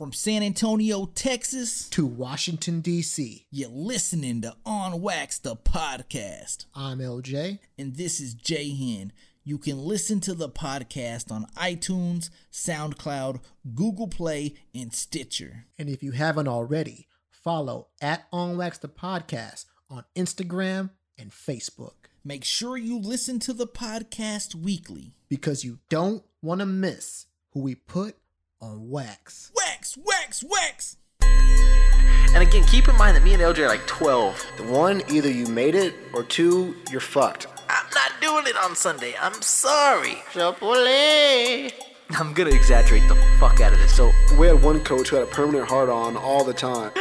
From San Antonio, Texas, to Washington, D.C. you're listening to On Wax, the podcast. I'm LJ. And this is Jay Hen. You can listen to the podcast on iTunes, SoundCloud, Google Play, and Stitcher. And if you haven't already, follow at On Wax the Podcast on Instagram and Facebook Make sure you listen to the podcast weekly. because you don't want to miss who we put on wax. Wax, wax, wax! And again, keep in mind that me and LJ are like 12. The one, either you made it, or two, you're fucked. I'm not doing it on Sunday. I'm sorry. Chapole. I'm gonna exaggerate the fuck out of this. So, We had one coach who had a permanent hard on all the time.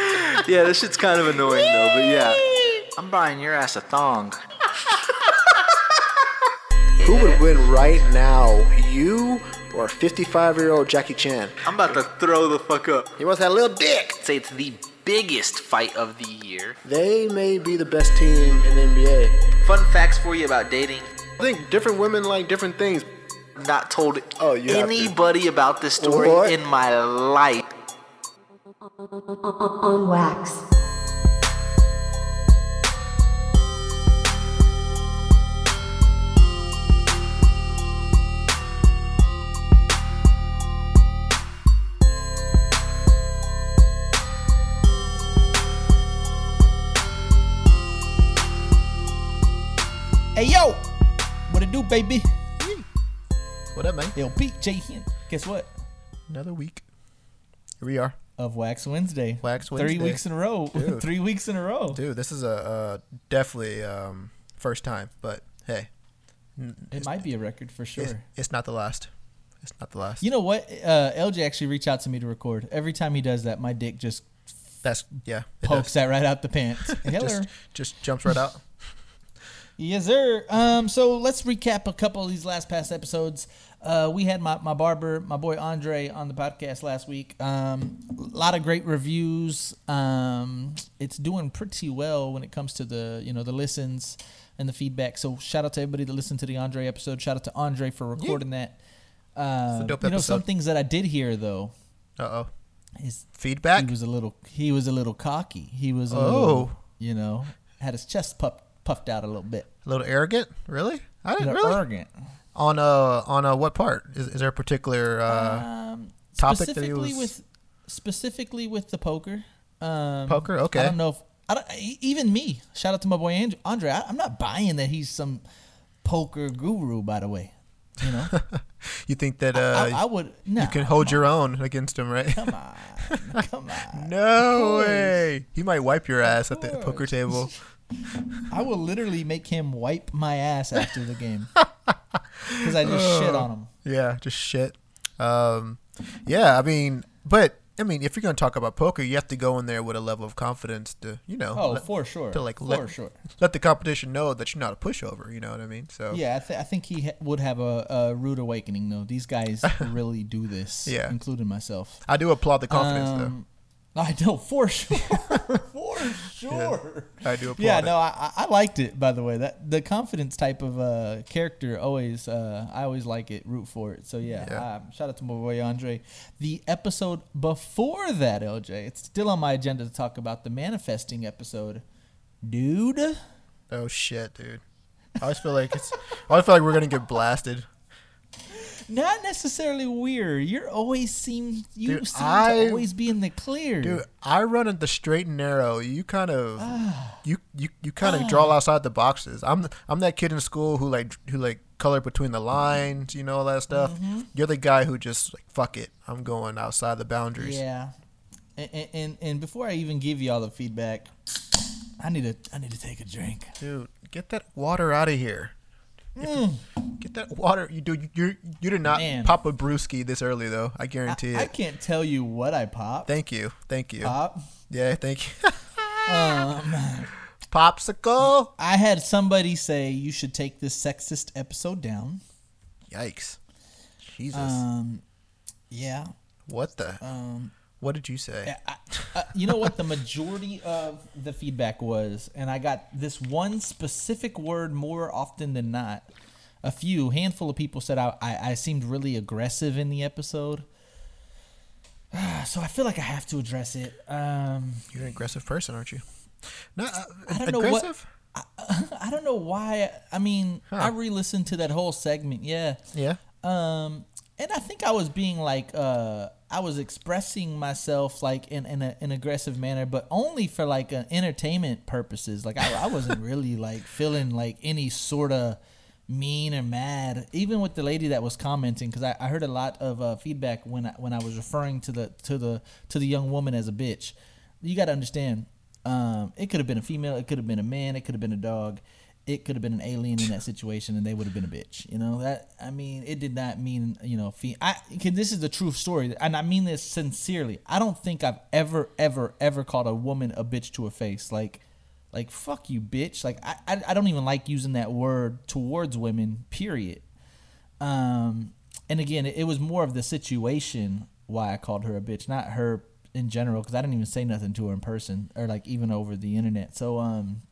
yeah, this shit's kind of annoying though, but yeah. I'm buying your ass a thong. Who would win right now, you or 55 year old Jackie Chan? I'm about to throw the fuck up. He wants that little dick. Say it's the biggest fight of the year. They may be the best team in the NBA. Fun facts for you about dating. I think different women like different things. Not told Oh, you have to. anybody about this story What? in my life. on wax. Baby? What up, man? LP, Jay Hen. Guess what? Another week. Here we are. Of Wax Wednesday. Wax Wednesday. Three weeks in a row. Dude. Three weeks in a row. Dude, this is a uh, definitely um, first time, but hey, It might be a record for sure. it's, it's not the last. It's not the last. You know what? Uh, LJ actually reached out to me to record. Every time he does that, my dick just That's, yeah. pokes does. that right out the pants. Hello. Just, just jumps right out. Yes, sir. Um, so let's recap a couple of these last past episodes. Uh, we had my, my barber, my boy Andre, on the podcast last week. Um, a lot of great reviews. Um, it's doing pretty well when it comes to the you know the listens and the feedback. So shout out to everybody that listened to the Andre episode. Shout out to Andre for recording that. Uh, dope you know some things that I did hear though Uh oh. is Feedback? he was a little he was a little cocky. He was a Oh. little you know had his chest puffed puffed out a little bit. A little arrogant? Really? I didn't really. arrogant. On uh on a what part? Is, is there a particular uh um, topic that he specifically was- with specifically with the poker. Um, Poker? Okay. I don't know if I don't, even me. Shout out to my boy And- Andre. I, I'm not buying that he's some poker guru. By the way, you know, you think that uh I, I would. No, you can hold your own against him, right? Come on, come on. no way. He might wipe your ass at the poker table. I will literally make him wipe my ass after the game because I just shit on him. Yeah, just shit. Um, yeah, I mean, but I mean, if you're gonna talk about poker, you have to go in there with a level of confidence to, you know, Oh, let, for sure. to like for let, sure. let the competition know that you're not a pushover. You know what I mean? So Yeah, I, th- I think he ha- would have a, a rude awakening though. These guys really do this, Yeah. including myself. I do applaud the confidence, Um, I know for sure, for sure. though. I do applaud. Yeah, no, I, I I liked it. By the way, that the confidence type of uh, character always, uh, I always like it, root for it. So yeah, Yeah. uh, shout out to my boy Andre. The episode before that, LJ, it's still on my agenda to talk about the manifesting episode, dude. Oh shit, dude. I always feel like it's. I always feel like we're gonna get blasted. Not necessarily weird. You're always seem you Dude, seem I- to always be in the clear. Dude, I run at the straight and narrow. You kind of, Ah. you you you kind of draw outside the boxes. I'm I'm that kid in school who like who like color between the lines, you know all that stuff. Mm-hmm. You're the guy who just like fuck it. I'm going outside the boundaries. Yeah. And, and- and and before I even give you all the feedback, I need to I need to take a drink. Dude, get that water out of here. You- Get that water. You do. You you did not Mm. Man. pop a brewski this early though. I guarantee I it. I can't tell you what I popped. Thank you. Thank you. Pop. Yeah. Thank you. Um, Popsicle. I had somebody say you should take this sexist episode down. Yikes. Jesus. Um, yeah. what the? Um, What did you say? I, uh, you know what the majority of the feedback was, and I got this one specific word more often than not. A few handful of people said I, I, I seemed really aggressive in the episode. so I feel like I have to address it. Um, You're an aggressive person, aren't you? No, uh, I don't know what- aggressive. I don't know why. I mean, Huh. I re-listened to that whole segment. Yeah. Yeah. Um, and I think I was being like, uh, I was expressing myself like in, in a, an aggressive manner, but only for like uh, entertainment purposes. Like I, I wasn't really like feeling like any sort of mean or mad, even with the lady that was commenting, because I, I heard a lot of uh, feedback when I, when I was referring to the to the to the young woman as a bitch. You got to understand, um, it could have been a female, it could have been a man, it could have been a dog it could have been an alien in that situation and they would have been a bitch. You know that I mean, it did not mean you know. Fe- I 'cause this is the true story, and I mean this sincerely. I don't think I've ever, ever, ever called a woman a bitch to her face. Like, like fuck you, bitch. Like I, I, I don't even like using that word towards women. Period. Um, and again, it, it was more of the situation why I called her a bitch, not her in general, because I didn't even say nothing to her in person or like even over the internet. So um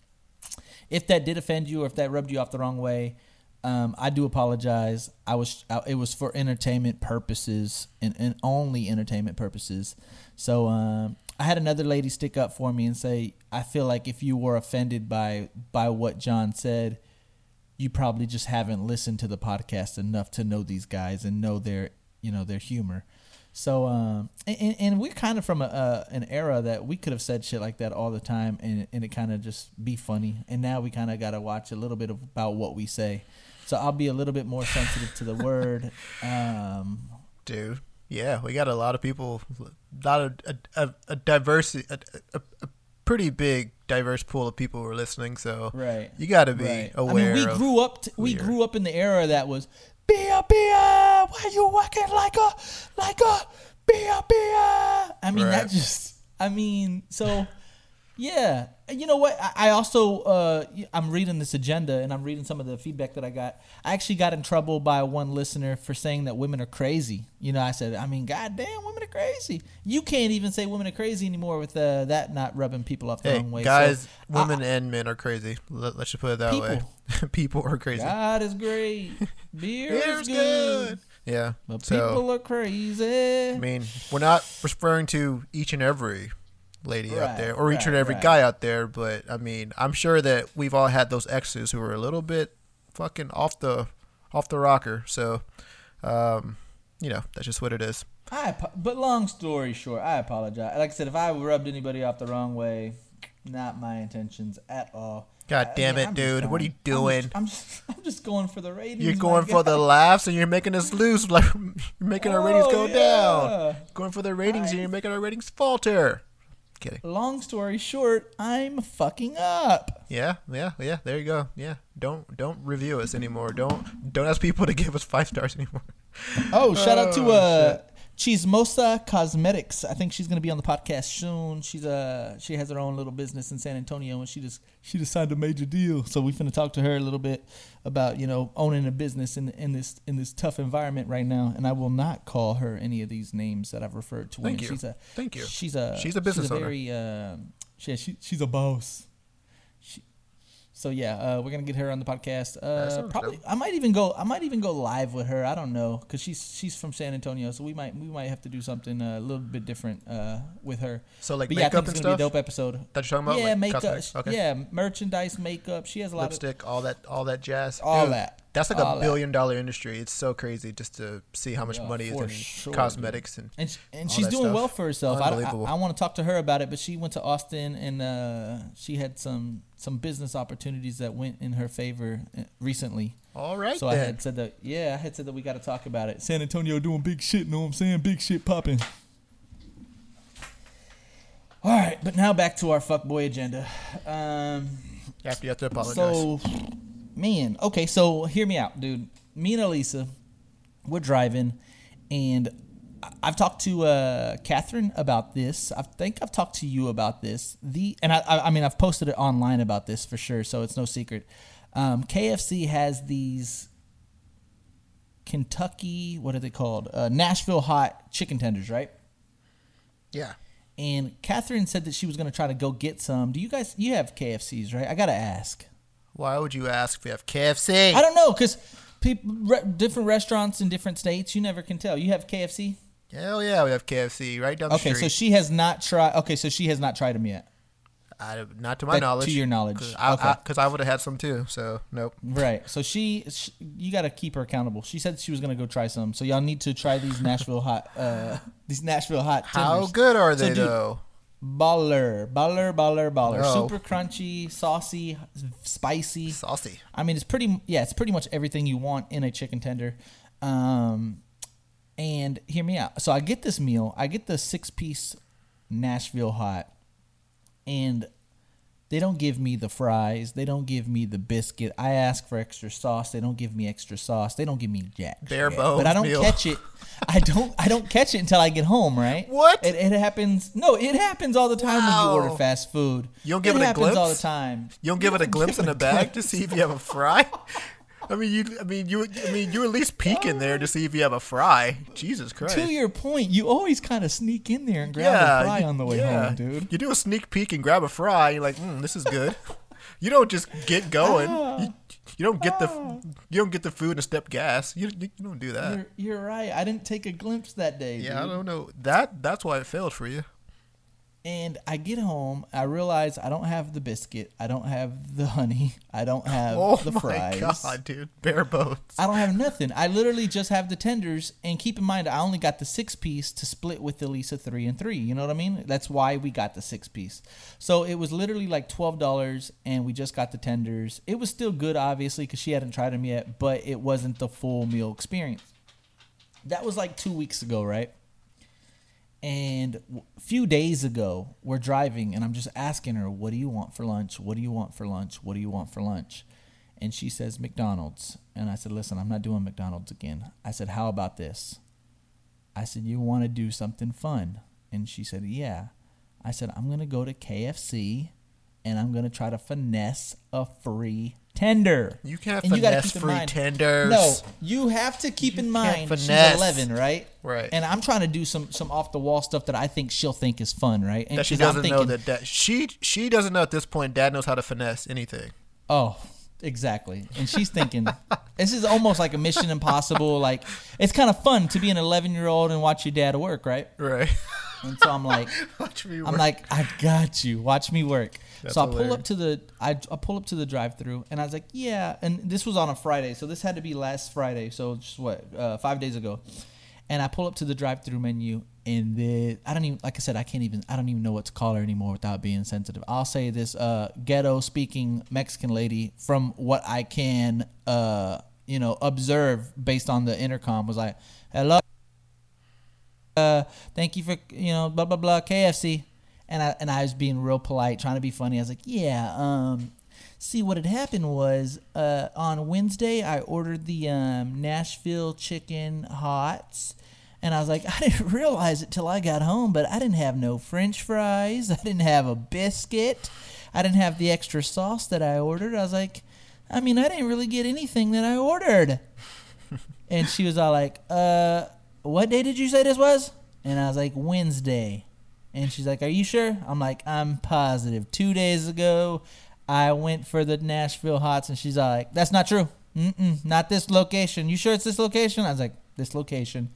if that did offend you or if that rubbed you off the wrong way, um, I do apologize. I was I, it was for entertainment purposes and, and only entertainment purposes. So um, I had another lady stick up for me and say, I feel like if you were offended by by what John said, you probably just haven't listened to the podcast enough to know these guys and know their you know their humor. So um, and, and we're kind of from a, uh, an era that we could have said shit like that all the time and, and it kind of just be funny. And now we kind of got to watch a little bit of, about what we say. So I'll be a little bit more sensitive to the word. Um, dude. Yeah, we got a lot of people, lot of a, a, a diversity, a, a, a pretty big diverse pool of people who are listening. So right. you got to be Right. aware. I mean, we of- grew up. T- we grew up in the era that was beer, beer. Why you walking like a like a beer, beer? I mean, that just. I mean, so yeah. You know what? I, I also uh, I'm reading this agenda and I'm reading some of the feedback that I got. I actually got in trouble by one listener for saying that women are crazy. You know, I said, I mean, goddamn, women are crazy. You can't even say women are crazy anymore with uh, that not rubbing people off the Hey, wrong way. So, guys, I- women and men are crazy. Let, us just put it that way. people are crazy. God is great. Beer is good. Yeah. But so, people are crazy. I mean, we're not referring to each and every lady Right, out there or each and every right. guy out there, but I mean, I'm sure that we've all had those exes who were a little bit fucking off the off the rocker. So, um, you know, that's just what it is. I but long story short, I apologize. Like I said, if I rubbed anybody off the wrong way, not my intentions at all. God I- damn yeah, it, I'm dude. What are you doing? I'm just, I'm just, I'm just going for the ratings. You're going for the laughs and you're making us lose. Like you're making our ratings Oh, go yeah. down. Going for the ratings and you're making our ratings falter. Kidding. Long story short, I'm fucking up. Yeah, yeah, yeah. There you go. Yeah. Don't don't review us anymore. Don't don't ask people to give us five stars anymore. Oh, shout out to Oh, uh Chismosa Cosmetics. I think she's gonna be on the podcast soon. She's uh she has her own little business in San Antonio and she just she just signed a major deal. So we're going to talk to her a little bit about, you know, owning a business in in this in this tough environment right now. And I will not call her any of these names that I've referred to. Thank women. you. She's a Thank you. She's a She's a business she's a owner. very um she, she she's a boss. So yeah, uh, we're gonna get her on the podcast. Uh, probably. I might even go. I might even go live with her. I don't know, cause she's she's from San Antonio, so we might we might have to do something uh, a little bit different uh, with her. So like but yeah, I makeup think it's gonna stuff. be a dope episode. That you're talking about? yeah, like makeup. Okay. Yeah, merchandise, makeup. She has a lot of Lipstick, all that, all that jazz. all Dude, that. That's like a billion dollar industry. It's so crazy just to see how much Yeah, money is in sure, cosmetics and And, and all she's doing stuff. well for herself. I, Unbelievable. I, want to talk to her about it, but she went to Austin and uh, she had some some business opportunities that went in her favor uh, recently. all right So I had said that, yeah, I had said that we got to talk about it. San Antonio doing big shit, know what I'm saying? Big shit popping. All right, but now back to our fuckboy agenda. Um, After you have to apologize. so, man, okay, so hear me out, dude. Me and Elisa, we're driving, and I've talked to uh, Catherine about this. I think I've talked to you about this. The and I, I I mean, I've posted it online about this for sure, so it's no secret. Um, KFC has these Kentucky, what are they called? Uh, Nashville hot chicken tenders, right? yeah. And Catherine said that she was going to try to go get some. Do you guys, you have KFCs, right? I got to ask. Why would you ask if we have KFC? I don't know because people re- different restaurants in different states. You never can tell. You have KFC. Hell yeah, we have KFC right down the Okay, street. so she has not tried. Okay, so she has not tried them yet. I, not to my That- knowledge. to your knowledge. Because I, Okay. I, would have had some too. So nope. Right. So she, sh you got to keep her accountable. She said she was gonna go try some. So y'all need to try these Nashville hot, uh, these Nashville hot. How good are So, they dude, though? Baller, baller, baller, baller. No. Super crunchy, saucy, spicy. Saucy. I mean, it's pretty. Yeah, it's pretty much everything you want in a chicken tender. Um, and hear me out. So I get this meal. I get the six piece Nashville hot, and they don't give me the fries. They don't give me the biscuit. I ask for extra sauce. They don't give me extra sauce. They don't give me jack. Bare bones But I don't meal. catch it. I don't. I don't catch it until I get home. Right? What? It, it happens. No, it happens all the time when you order fast food. You don't give it a happens all the time. You don't give it a glimpse in the bag to see if you have a fry. I mean, you. I mean, you. I mean, you at least peek in there to see if you have a fry. Jesus Christ. To your point, you always kind of sneak in there and grab yeah, a fry on the way yeah. home, dude. You do a sneak peek and grab a fry. You're like, mm, this is good. you don't just get going. You, you don't get the. You don't get the food and step gas. You, you, don't do that. You're, you're right. I didn't take a glimpse that day. yeah, I don't know. That that's why it failed for you. And I get home, I realize I don't have the biscuit, I don't have the honey, I don't have Oh the fries. Oh my god, dude, bare bones. I don't have nothing. I literally just have the tenders. And keep in mind, I only got the six piece to split with Elisa three and three. You know what I mean? That's why we got the six piece. So it was literally like twelve dollars, and we just got the tenders. It was still good, obviously, because she hadn't tried them yet, but it wasn't the full meal experience. That was like two weeks ago, right? And a few days ago, we're driving, and I'm just asking her, "What do you want for lunch? What do you want for lunch? What do you want for lunch?" And she says McDonald's. And I said, "Listen, I'm not doing McDonald's again." I said, "How about this?" I said, "You want to do something fun?" And she said, "Yeah." I said, "I'm gonna go to KFC, and I'm gonna try to finesse a free tender." You can't And you finesse in free mind- tenders. No, you have to keep in can't mind she's 11, right? Right. And I'm trying to do some some off the wall stuff that I think she'll think is fun, right? And that she doesn't know thinking, that, that she she doesn't know at this point. Dad knows how to finesse anything. Oh, exactly. And she's thinking this is almost like a Mission Impossible. Like it's kind of fun to be an 11 year old and watch your dad work, right? Right. And so I'm like, I'm like, I got you. Watch me work. That's so I pull up to the I, I pull up to the drive through and I was like, yeah. And this was on a Friday, so this had to be last Friday. So just what uh, five days ago. And I pull up to the drive through menu and the I don't even like I said I can't even I don't even know what to call her anymore without being sensitive. I'll say this uh, ghetto speaking Mexican lady from what I can uh, you know observe based on the intercom was like, hello uh, thank you for you know blah blah blah KFC, and I and I was being real polite, trying to be funny. I was like, yeah. Um, see what had happened was uh, on Wednesday I ordered the um, Nashville chicken hots. And I was like, I didn't realize it till I got home, but I didn't have no French fries. I didn't have a biscuit. I didn't have the extra sauce that I ordered. I was like, I mean, I didn't really get anything that I ordered. And she was all like, uh, what day did you say this was? And I was like, Wednesday. And she's like, Are you sure? I'm like, I'm positive. Two days ago, I went for the Nashville Hots, and she's like, That's not true. Mm-mm, not this location. You sure it's this location? I was like, This location,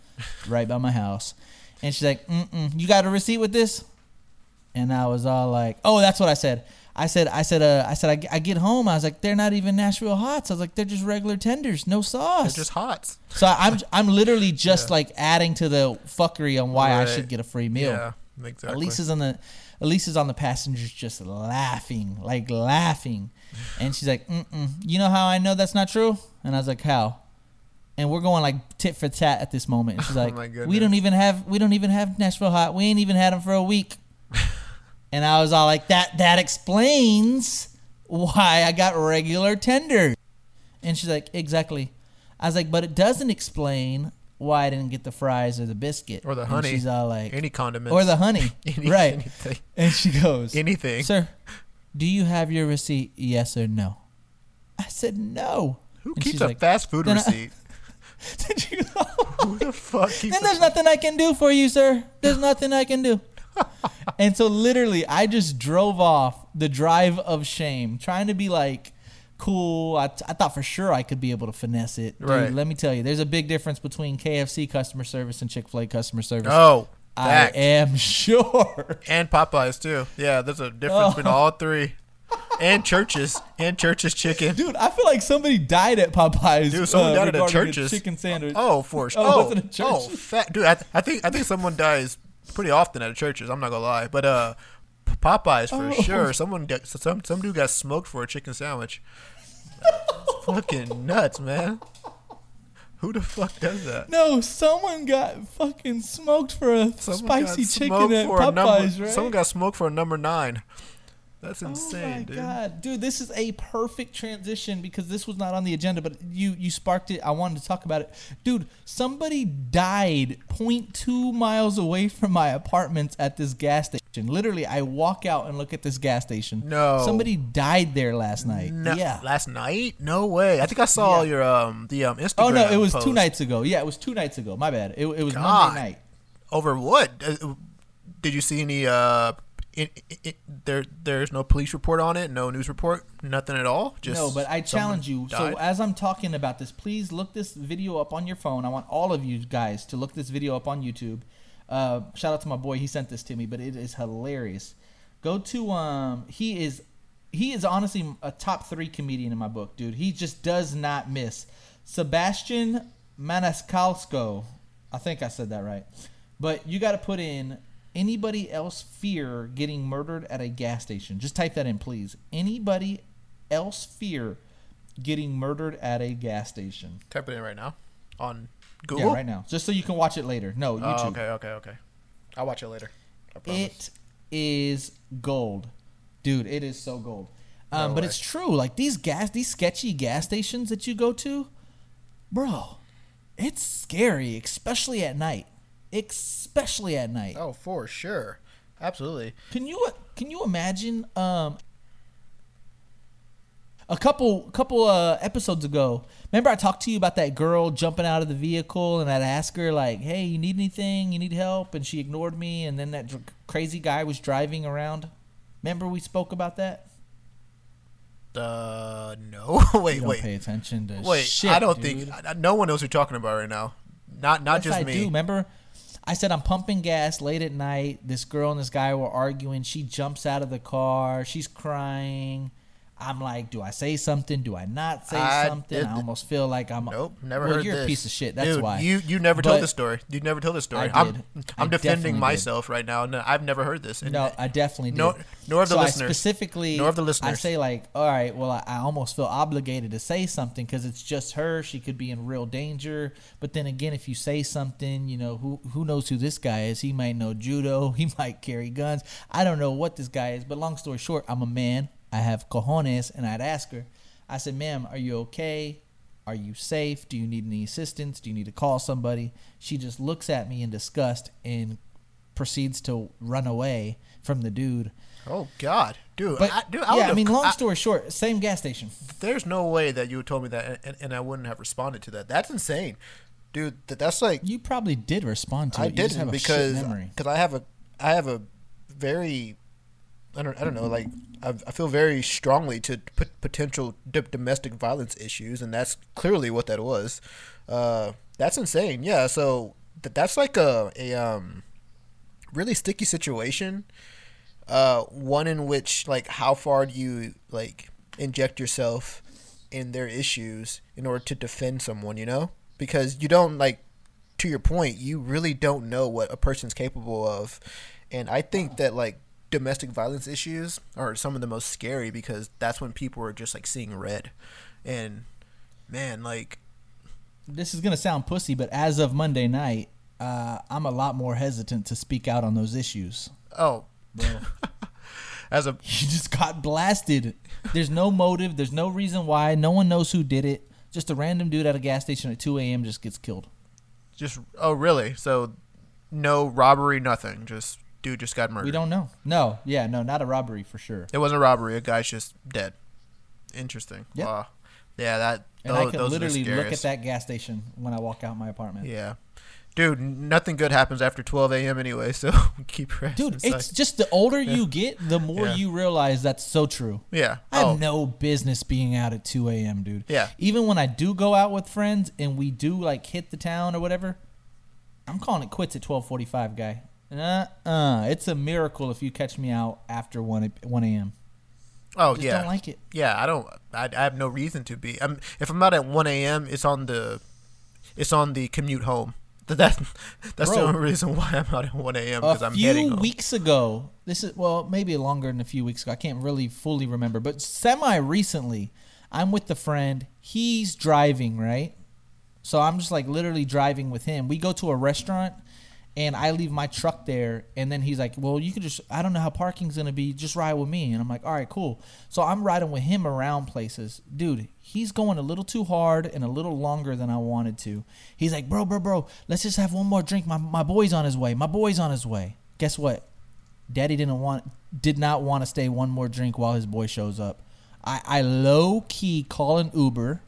right by my house. And she's like, Mm-mm, you got a receipt with this? And I was all like, "Oh, that's what I said." I said, "I said, uh, I said, I, I get home. I was like, they're not even Nashville hots. I was like, they're just regular tenders, no sauce. They're just hots. so I'm, I'm literally just like adding to the fuckery on why I should get a free meal. Yeah, exactly. Elisa's on the, Elisa's on the passengers, just laughing, like laughing, and she's like, Mm-mm, "You know how I know that's not true?" And I was like, "How?" And we're going like tit for tat at this moment. And she's oh like, Oh "We don't even have, we don't even have Nashville hot. We ain't even had them for a week." And I was all like, that that explains why I got regular tender." And she's like, exactly. I was like, but it doesn't explain why I didn't get the fries or the biscuit. Or the And honey. she's all like, Any condiments. or the honey. Any- right. Anything. And she goes, Anything. Sir, do you have your receipt? Yes or no? I said, no. Who And keeps a like, fast food "Then I- receipt? Did you know? Who the fuck keeps then there's nothing I can do for you, sir. There's nothing I can do. and so literally, I just drove off the drive of shame, trying to be like cool. I, I thought for sure I could be able to finesse it. Dude, Right. let me tell you, there's a big difference between KFC customer service and Chick fil A customer service. Oh, I fact. am sure. and Popeyes too. Yeah, there's a difference between all three. And Church's and Church's chicken. Dude, I feel like somebody died at Popeyes. Dude, someone uh, died at a regarding a Church's. chicken sandwich. Oh, for sure. Oh, Oh, was it a church? oh, fat dude. I, I think I think someone dies pretty often at Church's. I'm not gonna lie, but uh, Popeyes for Oh. sure. Someone got, some some dude got smoked for a chicken sandwich. Fucking nuts, man. Who the fuck does that? No, someone got fucking smoked for a Someone spicy chicken at Popeyes, number, right? Someone got smoked for a number nine. That's insane, Oh my dude. god, dude! This is a perfect transition because this was not on the agenda, but you you sparked it. I wanted to talk about it, dude. Somebody died 0.2 miles away from my apartments at this gas station. Literally, I walk out and look at this gas station. No. somebody died there last night. No, yeah. Last night? No way. I think I saw Yeah. your um the um Instagram. Oh no, it was two nights ago. Yeah, it was two nights ago. My bad. It, it was God. Monday night. Over what? Uh, Did you see any uh? It, it, it, there, there's no police report on it, no news report, nothing at all. Just no, but I challenge you. someone So as I'm talking about this, please look this video up on your phone. I want all of you guys to look this video up on YouTube. Uh, shout out to my boy, he sent this to me, but it is hilarious. Go to um, he is he is honestly a top three comedian in my book, dude. He just does not miss. Sebastian Maniscalco, I think I said that right, but you got to put in anybody else fear getting murdered at a gas station. Just type that in, please. Anybody else fear getting murdered at a gas station? type it in right now on Google. Yeah, right now. Just so you can watch it later. No, YouTube. Oh, okay, okay, okay. I'll watch it later. It is gold, dude. It is so gold. Um, No but way. it's true. Like these gas, these sketchy gas stations that you go to, bro, it's scary, especially at night. Especially at night. oh, for sure, absolutely. Can you can you imagine um a couple couple uh episodes ago remember i talked to you about that girl jumping out of the vehicle and i'd ask her like hey you need anything you need help and she ignored me and then that dr- crazy guy was driving around remember we spoke about that Uh, no. wait, don't wait, pay attention to wait. shit, I don't dude. think I- no one knows what you're talking about right now. Not, not Yes, just I me. do. Remember, I said I'm pumping gas late at night. This girl and this guy were arguing. She jumps out of the car. She's crying. I'm like, do I say something? Do I not say I something? did- I almost feel like I'm. Nope, never well, heard you're this. a piece of shit. That's Dude, why. you you never told the story. You never told the story. I I'm. I'm I defending definitely did. myself right now. No, I've never heard this. And No, I definitely did. Nor- nor of the so listeners. I specifically, Nor of the I say like, all right, well, I, I almost feel obligated to say something because it's just her. She could be in real danger. But then again, if you say something, you know, who who knows who this guy is? He might know judo. He might carry guns. I don't know what this guy is. But long story short, I'm a man. I have cojones, and I'd ask her. I said, "Ma'am, are you okay? Are you safe? Do you need any assistance? Do you need to call somebody?" She just looks at me in disgust and proceeds to run away from the dude. Oh God, dude, But I, dude, I yeah, I mean, long I- story short, same gas station. There's no way that you would told me that, and, and I wouldn't have responded to that. That's insane, dude. That, that's like You probably did respond to I it. Didn't because because I have a I have a very I don't I don't know like I, I feel very strongly to p- potential d- domestic violence issues, and that's clearly what that was. Uh, that's insane. Yeah, so th- that's like a a um really sticky situation. Uh, one in which like how far do you like inject yourself in their issues in order to defend someone, you know? Because you don't like to your point, you really don't know what a person's capable of. And I think that like domestic violence issues are some of the most scary because that's when people are just like seeing red. And man, like This is gonna sound pussy, but as of Monday night, uh, I'm a lot more hesitant to speak out on those issues. oh, as a You just got blasted. There's no motive. There's no reason why. No one knows who did it. Just a random dude at a gas station at 2 a.m. just gets killed. just oh really? So no robbery, nothing. Just dude just got murdered. We don't know. No, yeah, no, not a robbery for sure. It wasn't a robbery. A guy's just dead. Interesting. Yep. Wow. Yeah, that. And I those literally look at that gas station when I walk out my apartment. Yeah. dude, nothing good happens after 12 a.m. anyway. So keep your Dude, it's just the older you get, the more Yeah. you realize that's so true. yeah. I have Oh, no business being out at 2 a.m., dude. Yeah. Even when I do go out with friends and we do like hit the town or whatever, I'm calling it quits at 12:45, guy. Uh, uh, it's a miracle if you catch me out after 1 1 a.m. oh Just yeah. don't like it. Yeah, I don't. I, I have no reason to be. I'm, if I'm out at 1 a.m., it's on the, it's on the commute home. Th- That, that's the only reason why I'm out at 1 a.m. because I'm heading few home. weeks ago, this is well, maybe longer than a few weeks ago. I can't really fully remember, but semi recently, I'm with the friend. He's driving, right? So I'm just like literally driving with him. We go to a restaurant and I leave my truck there and then he's like, "Well, you can just I don't know how parking's to be. Just ride with me." And I'm like, "All right, cool." So I'm riding with him around places. Dude, he's going a little too hard and a little longer than I wanted to. He's like, "Bro, bro, bro, let's just have one more drink. My my boy's on his way. My boy's on his way." Guess what? Daddy didn't want did not want to stay one more drink while his boy shows up. I, I low key call an Uber.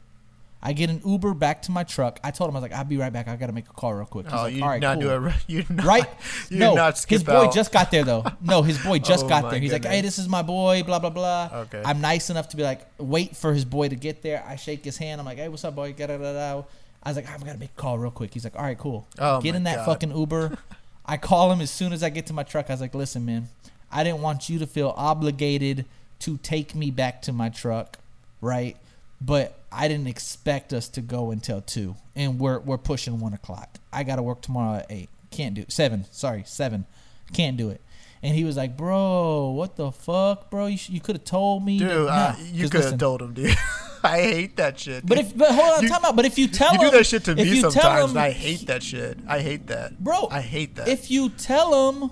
I get an Uber back to my truck. I told him I was like, I'll be right back. I gotta make a call real quick. He's Oh, like, you all right, not cool. do it. right- You not right? You no, not skip his boy out. just got there though. No, his boy just Oh got there. He's like, hey, this is my boy. Blah blah blah. Okay. I'm nice enough to be like, wait for his boy to get there. I shake his hand. I'm like, hey, what's up, boy? Da, da, da. I was like, I've got to make a call real quick. He's like, all right, cool. Oh get in that God. fucking Uber. I call him as soon as I get to my truck. I was like, listen, man, I didn't want you to feel obligated to take me back to my truck, right? But I didn't expect us to go until two, and we're we're pushing one o'clock. I got to work tomorrow at eight. Can't do it. seven. Sorry, seven. Can't do it. And he was like, "Bro, what the fuck, bro? You, sh- you could have told me, Dude, that- uh, Nah, you could have told him, dude. I hate that shit. But if but hold on, You- time out. But if you tell you him, do that shit to me sometimes, him- I hate that shit. I hate that, bro. I hate that. If you tell him,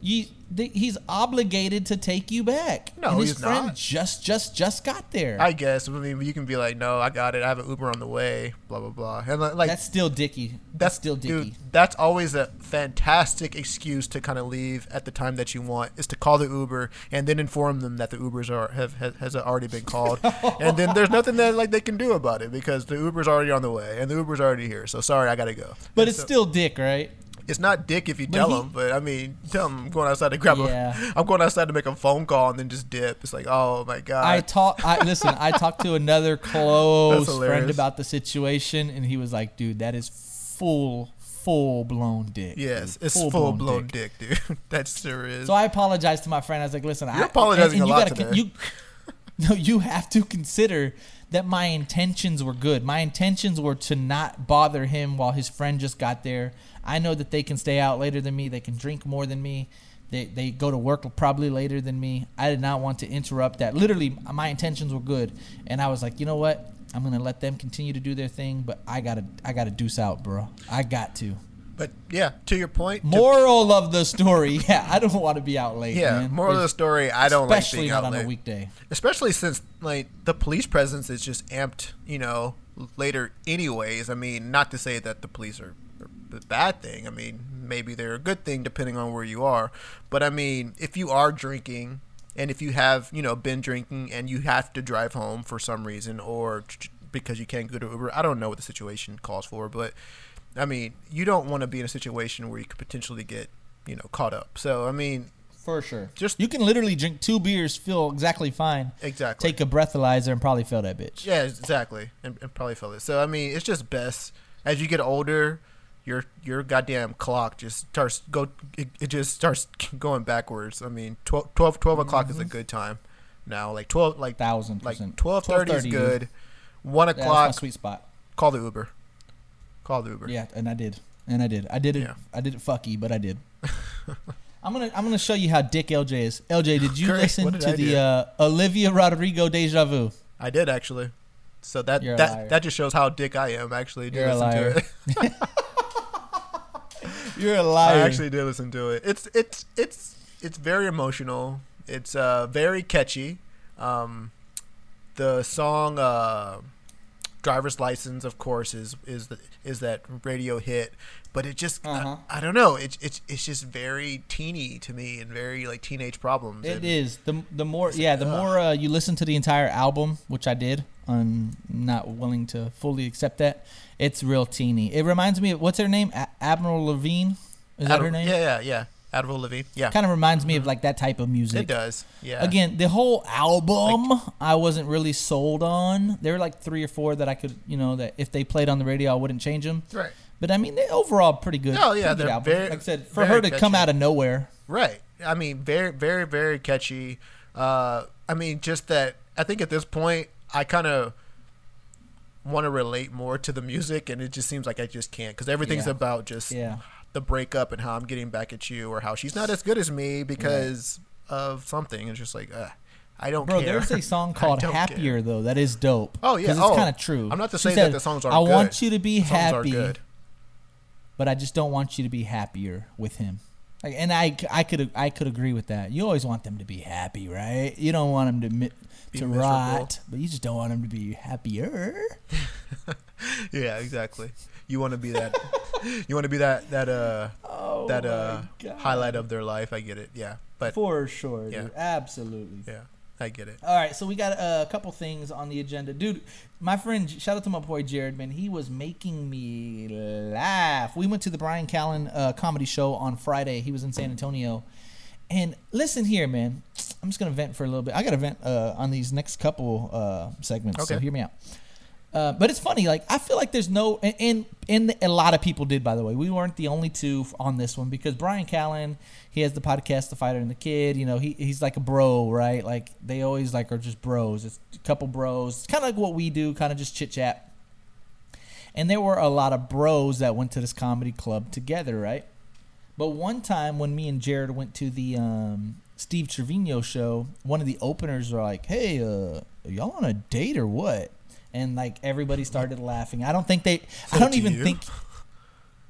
you th- he's obligated to take you back. No, and his he's friend not. just just just got there. I guess. I mean, you can be like, no, I got it. I have an Uber on the way. Blah blah blah. And like, that's still dicky. That's, still dicky. Dude, that's always a fantastic excuse to kind of leave at the time that you want is to call the Uber and then inform them that the Ubers are have, have has already been called, and then there's nothing that like they can do about it because the Uber's already on the way and the Uber's already here. So sorry, I gotta go. but And it's so- still dick, right? It's not dick if you tell he- them, but I mean, tell him I'm going outside to grab Yeah. a. I'm going outside to make a phone call and then just dip. It's like, oh my god. I talk. I listen. I talked to another close friend about the situation, and he was like, "Dude, that is full, full blown dick." yes, dude. it's full full blown dick. dude. that sure is. So I apologized to my friend. I was like, "Listen, You're I, apologizing and, and a you lot gotta, today. You, no, you have to consider that my intentions were good. My intentions were to not bother him while his friend just got there. I know that they can stay out later than me. They can drink more than me. They, they go to work probably later than me. I did not want to interrupt that. Literally, my intentions were good, and I was like, you know what? I'm gonna let them continue to do their thing, but I gotta I gotta deuce out, bro. I got to. but yeah, to your point. to- Moral of the story, yeah, I don't want to be out late. yeah, man. moral of the story. I don't like especially being not out on late. a weekday. especially since like the police presence is just amped you know later anyways i mean not to say that the police are a bad thing i mean maybe they're a good thing depending on where you are but i mean if you are drinking and if you have you know been drinking and you have to drive home for some reason or because you can't go to uber i don't know what the situation calls for but i mean you don't want to be in a situation where you could potentially get you know caught up so i mean For sure. Just- you can literally drink two beers, feel exactly fine. exactly Take a breathalyzer and probably fail that bitch. Yeah, exactly, and, and probably feel it. So I mean, it's just best as you get older, your your goddamn clock just starts go. It, it just starts going backwards. I mean, 12, 12, 12 o'clock is a good time now. Like twelve, like Thousand like percent. twelve thirty is good. One Yeah, that's my o'clock, sweet spot. call the Uber. Call the Uber. Yeah, and I did, and I did. I did it. Yeah. I did it fucky, but I did. I'm gonna I'm gonna show you how dick LJ is. LJ, did you Great. listen did to I the uh, Olivia Rodrigo Deja Vu? I did actually. So that that that just shows how dick I am. Actually, You're a liar. to it. You're a I liar. I actually did listen to it. It's it's it's it's very emotional. It's uh very catchy. Um, the song uh, "Driver's License," of course, is is the, is that radio hit. But it just Uh-huh. I, I don't know. It's it's it's just very teeny to me and very like teenage problems. It and, is the the more yeah the more uh, you listen to the entire album, which I did. On not willing to fully accept that. It's real teeny. It reminds me of what's her name? A- Avril Lavigne. Is that her Admiral- name? Yeah, yeah, yeah. Avril Lavigne. Yeah, Kind of reminds me of like that type of music. it does. Yeah. Again, the whole album I wasn't really sold on. There were like three or four that I could, you know, that if they played on the radio, I wouldn't change them. Right. But I mean, they overall pretty good. Oh, yeah, they're very- like I said, for her to come out of nowhere. Right. I mean, very, very, very catchy. Uh, I mean, just that. I think at this point, I kind of want to relate more to the music, and it just seems like I just can't because everything's Yeah. about just Yeah. the breakup and how I'm getting back at you, or how she's not as good as me because of something. It's just like, uh, I don't care. Bro, care. there's a song called don't care. "Happier" though that is dope. Oh, yeah. it's Oh, kind of true. I'm not to She say that said, the songs aren't I want you to be happy, but I just don't want you to be happier with him. Like, and I, I could, I could agree with that. You always want them to be happy, right? You don't want them to Be to miserable. rot, but you just don't want them to be happier. Yeah, exactly. You want to be that. you want to be that that uh Oh that uh highlight of their life. I get it. Yeah, but For sure, Yeah. dude. Absolutely. yeah, I get it. All right, so we got a couple things on the agenda, dude. My friend, shout out to my boy Jared, man. He was making me laugh. We went to the Brian Callen uh, comedy show on Friday. He was in San Antonio, and listen here, man. I'm just gonna vent for a little bit. I got to vent uh, on these next couple uh, segments, so Okay. hear me out. Uh, but it's funny, like I feel like there's no, and, and a lot of people did, by the way. We weren't the only two on this one because Brian Callen, he has the podcast, The Fighter and the Kid. You know, he he's like a bro, right? Like they always like are just bros. It's a couple bros. It's kind of like what we do, kind of just chit chat. And there were a lot of bros that went to this comedy club together, right? But one time when me and Jared went to the um, Steve Trevino show, one of the openers were like, "Hey, uh, are y'all on a date or what?" And like everybody started laughing. I don't think they. I don't even you? think.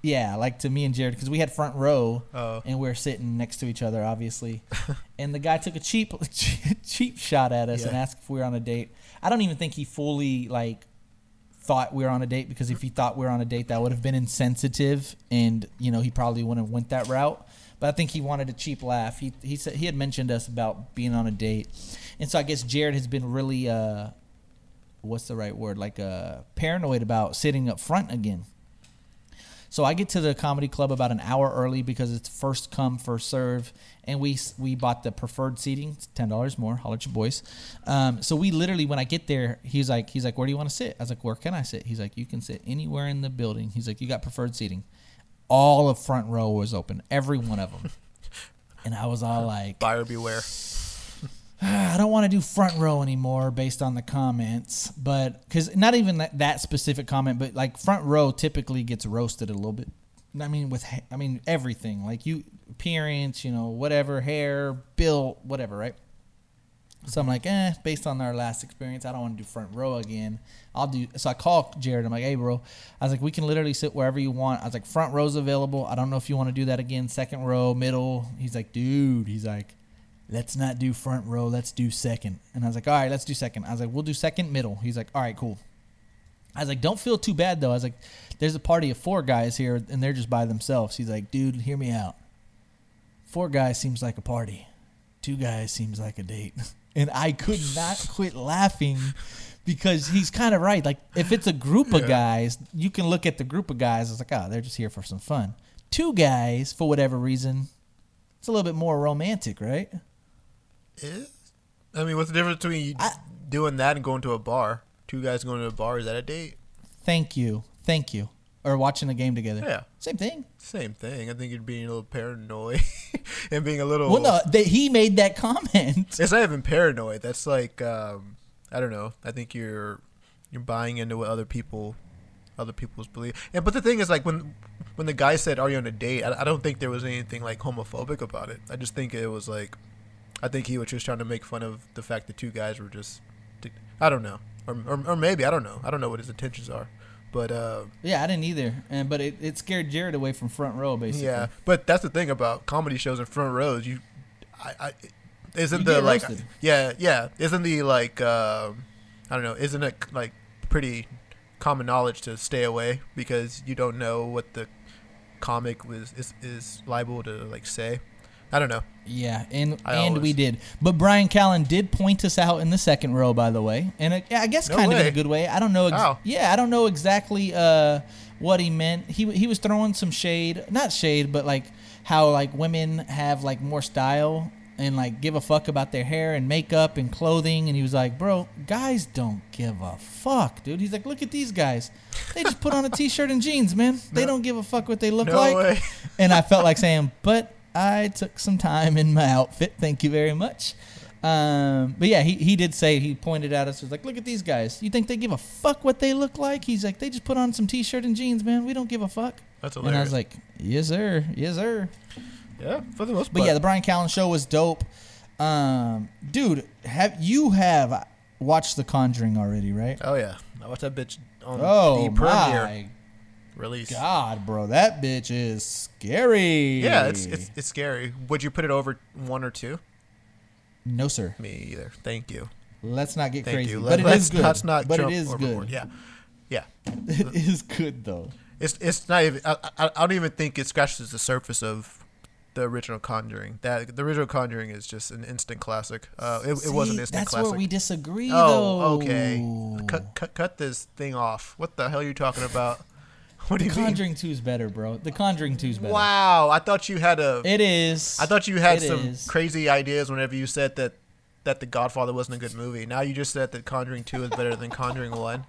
Yeah, like to me and Jared because we had front row Oh. and we are sitting next to each other, obviously. and the guy took a cheap cheap shot at us and Yeah. asked if we were on a date. I don't even think he fully like thought we were on a date because if he thought we were on a date, that would have been insensitive, and you know he probably wouldn't have went that route. But I think he wanted a cheap laugh. He he said he had mentioned us about being on a date, and so I guess Jared has been really uh, what's the right word? Like uh, paranoid about sitting up front again. So I get to the comedy club about an hour early because it's first come first serve, and we we bought the preferred seating, it's ten dollars more. Holler at your boys. Um, so we literally when I get there, he's like he's like, where do you want to sit? I was like, where can I sit? He's like, you can sit anywhere in the building. He's like, you got preferred seating. All of front row was open, every one of them, and I was all like, Buyer beware. I don't want to do front row anymore based on the comments, but because not even that, that specific comment, but like front row typically gets roasted a little bit. I mean, with I mean everything like you appearance, you know, whatever hair, built, whatever, right? So I'm like, eh, based on our last experience, I don't want to do front row again. I'll do. So I call Jared. I'm like, hey, bro. I was like, we can literally sit wherever you want. I was like, front row's available. I don't know if you want to do that again. Second row, middle. He's like, dude. He's like, let's not do front row. Let's do second. And I was like, all right, let's do second. I was like, we'll do second, middle. He's like, all right, cool. I was like, don't feel too bad though. I was like, there's a party of four guys here and they're just by themselves. He's like, dude, hear me out. Four guys seems like a party. Two guys seems like a date. And I could not quit laughing because he's kind of right. Like if it's a group of guys, you can look at the group of guys. It's like, oh, they're just here for some fun. Two guys, for whatever reason, it's a little bit more romantic, right? Eh? I mean, what's the difference between you I- doing that and going to a bar? Two guys going to a bar is that a date? Thank you, thank you, or watching a game together. Yeah. same thing. Same thing. I think you're being a little paranoid and being a little. Well, no, they, he made that comment. It's not even paranoid. That's like um, I don't know. I think you're you're buying into what other people other people's belief. And but the thing is, like when when the guy said, "Are you on a date?" I, I don't think there was anything like homophobic about it. I just think it was like, I think he was just trying to make fun of the fact that two guys were just, I don't know, or or, or maybe I don't know. I don't know what his intentions are, but uh, Yeah, I didn't either, and but it, it scared Jared away from front row, basically. yeah. But that's the thing about comedy shows in front rows. You, I, I isn't You the like roasted. yeah yeah isn't the like um I don't know isn't it like pretty common knowledge to stay away because you don't know what the comic was is, is liable to like say. I don't know. Yeah, and I and we did. But Brian Callen did point us out in the second row, by the way, and I- I guess No kind of in a good way. I don't know. Ex- How? Yeah, I don't know exactly uh, what he meant. He he was throwing some shade, not shade, but like how like women have like more style and like give a fuck about their hair and makeup and clothing. And he was like, bro, guys don't give a fuck, dude. He's like, look at these guys. They just put on a t-shirt and jeans, man. They don't give a fuck what they look No like. way. And I felt like saying, but I took some time in my outfit. Thank you very much. Um, but yeah, he, he did say he pointed at us. He was like, look at these guys. You think they give a fuck what they look like? He's like, they just put on some t-shirt and jeans, man. We don't give a fuck. That's hilarious. And I was like, yes sir, yes sir. yeah, for the most part. But yeah, the Brian Callen show was dope. Um, dude, have you have watched The Conjuring already, right? oh yeah, I watched that bitch on Oh the premiere Oh my release. god, bro, that bitch is scary. Yeah, it's, it's it's scary. Would you put it over one or two? no sir. Me either. Thank you. Let's not get Thank crazy, you. but it let's, good. Let's not but jump it is overboard. good. Yeah, yeah. It is good though. It's it's not even. I, I, I don't even think it scratches the surface of the original Conjuring. That the original Conjuring is just an instant classic. Uh, it, it was an See, instant That's classic. where we disagree, oh, though. okay. Cut, cut cut this thing off. What the hell are you talking about? What do The you mean? Conjuring 2 is better, bro. The Conjuring 2 is better. Wow, I thought you had a. It is. I thought you had It some is. crazy ideas whenever you said that that The Godfather wasn't a good movie. Now you just said that Conjuring Two is better than Conjuring One.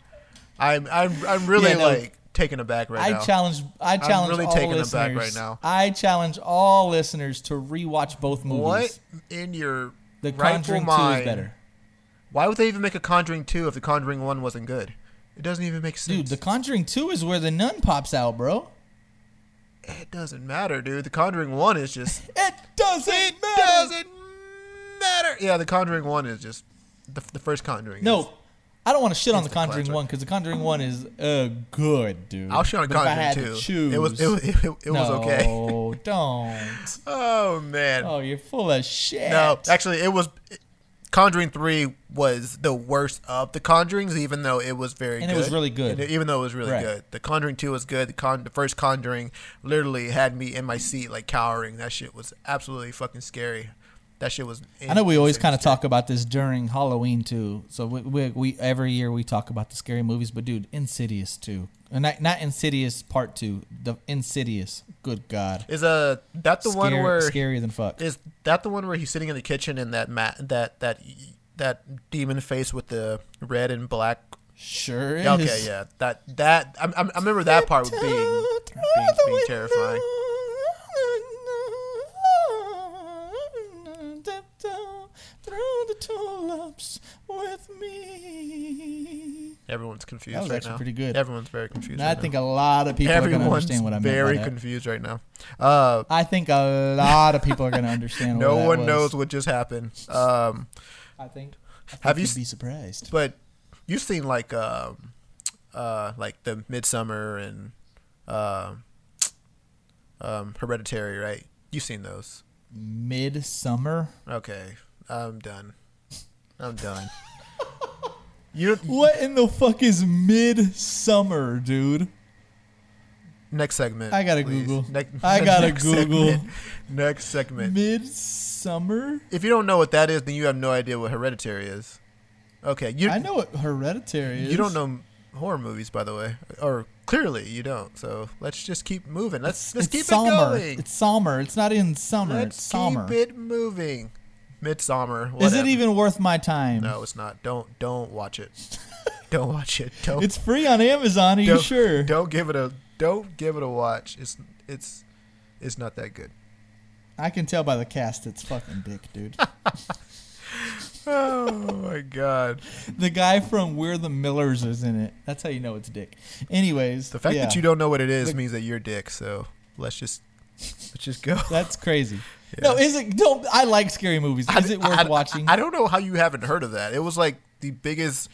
I'm I'm I'm really Yeah, no. like taken aback right I now. challenge. I challenge really all taken aback listeners. right now. I challenge all listeners to rewatch both movies. what in your The Conjuring 2 mind? is better. Why would they even make a Conjuring Two if the Conjuring One wasn't good? It doesn't even make sense. Dude, The Conjuring 2 is where the nun pops out, bro. it doesn't matter, dude. The Conjuring One is just It doesn't it matter. doesn't matter. Yeah, the Conjuring One is just the, the first Conjuring. No, is- I don't want to shit on The Conjuring classic. 1 because The Conjuring 1 is uh, good, dude. I'll shit on But if I Conjuring had to Two. choose, It was it, was- it, it, was okay. No, don't. Oh man. Oh, you're full of shit. No, actually, it was. Conjuring Three was the worst of the Conjurings, even though it was very And good. it was really good. And even though it was really Right. good, the Conjuring Two was good. The con, the first Conjuring, literally had me in my seat like cowering. That shit was absolutely fucking scary. That shit was. I know we always kind of talk about this during Halloween too. So we, we, we every year we talk about the scary movies, but dude, Insidious too, and not, not Insidious Part Two, the Insidious. Good God, Is uh that the one where scarier than fuck. is that the one where he's sitting in the kitchen and that mat that that that demon face with the red and black Sure is. Okay, yeah, that that I, I I remember that part being being, being terrifying. Through the tulips with me. Everyone's confused That was right actually now. pretty good. Everyone's very confused. And I think now. a lot of people are going to everyone's understand what I meant very by that. confused right now. Uh, I think a lot of people are going to understand. no what that one was. knows what just happened. Um, I think. I think Have you you'd be surprised? but you've seen like um, uh, like the Midsommar and um, um, Hereditary, right? You've seen those. Midsommar. Okay, I'm done. I'm done. you What in the fuck is Midsommar, dude? next segment. I gotta please. Google. Nec- I gotta next Google. segment. Next segment. Midsommar. If you don't know what that is, then you have no idea what Hereditary is. Okay, you I know what Hereditary is. you don't know horror movies, by the way, or clearly you don't. So let's just keep moving. Let's let's it's keep summer. it going. It's summer. It's not in summer. let's it's summer. keep it moving. Midsommar. Is it even worth my time? No, it's not. Don't don't watch it. don't watch it. Don't. It's free on Amazon. Are you sure? Don't give it a don't give it a watch. It's it's it's not that good. I can tell by the cast it's fucking dick, dude. Oh my god. the guy from We're the Millers is in it. That's how you know it's dick. Anyways, The fact yeah, that you don't know what it is The- means that you're dick. So let's just let's just go. That's crazy. No, is it? Don't. I like scary movies. Is it worth I, watching? I don't know how you haven't heard of that. It was like the biggest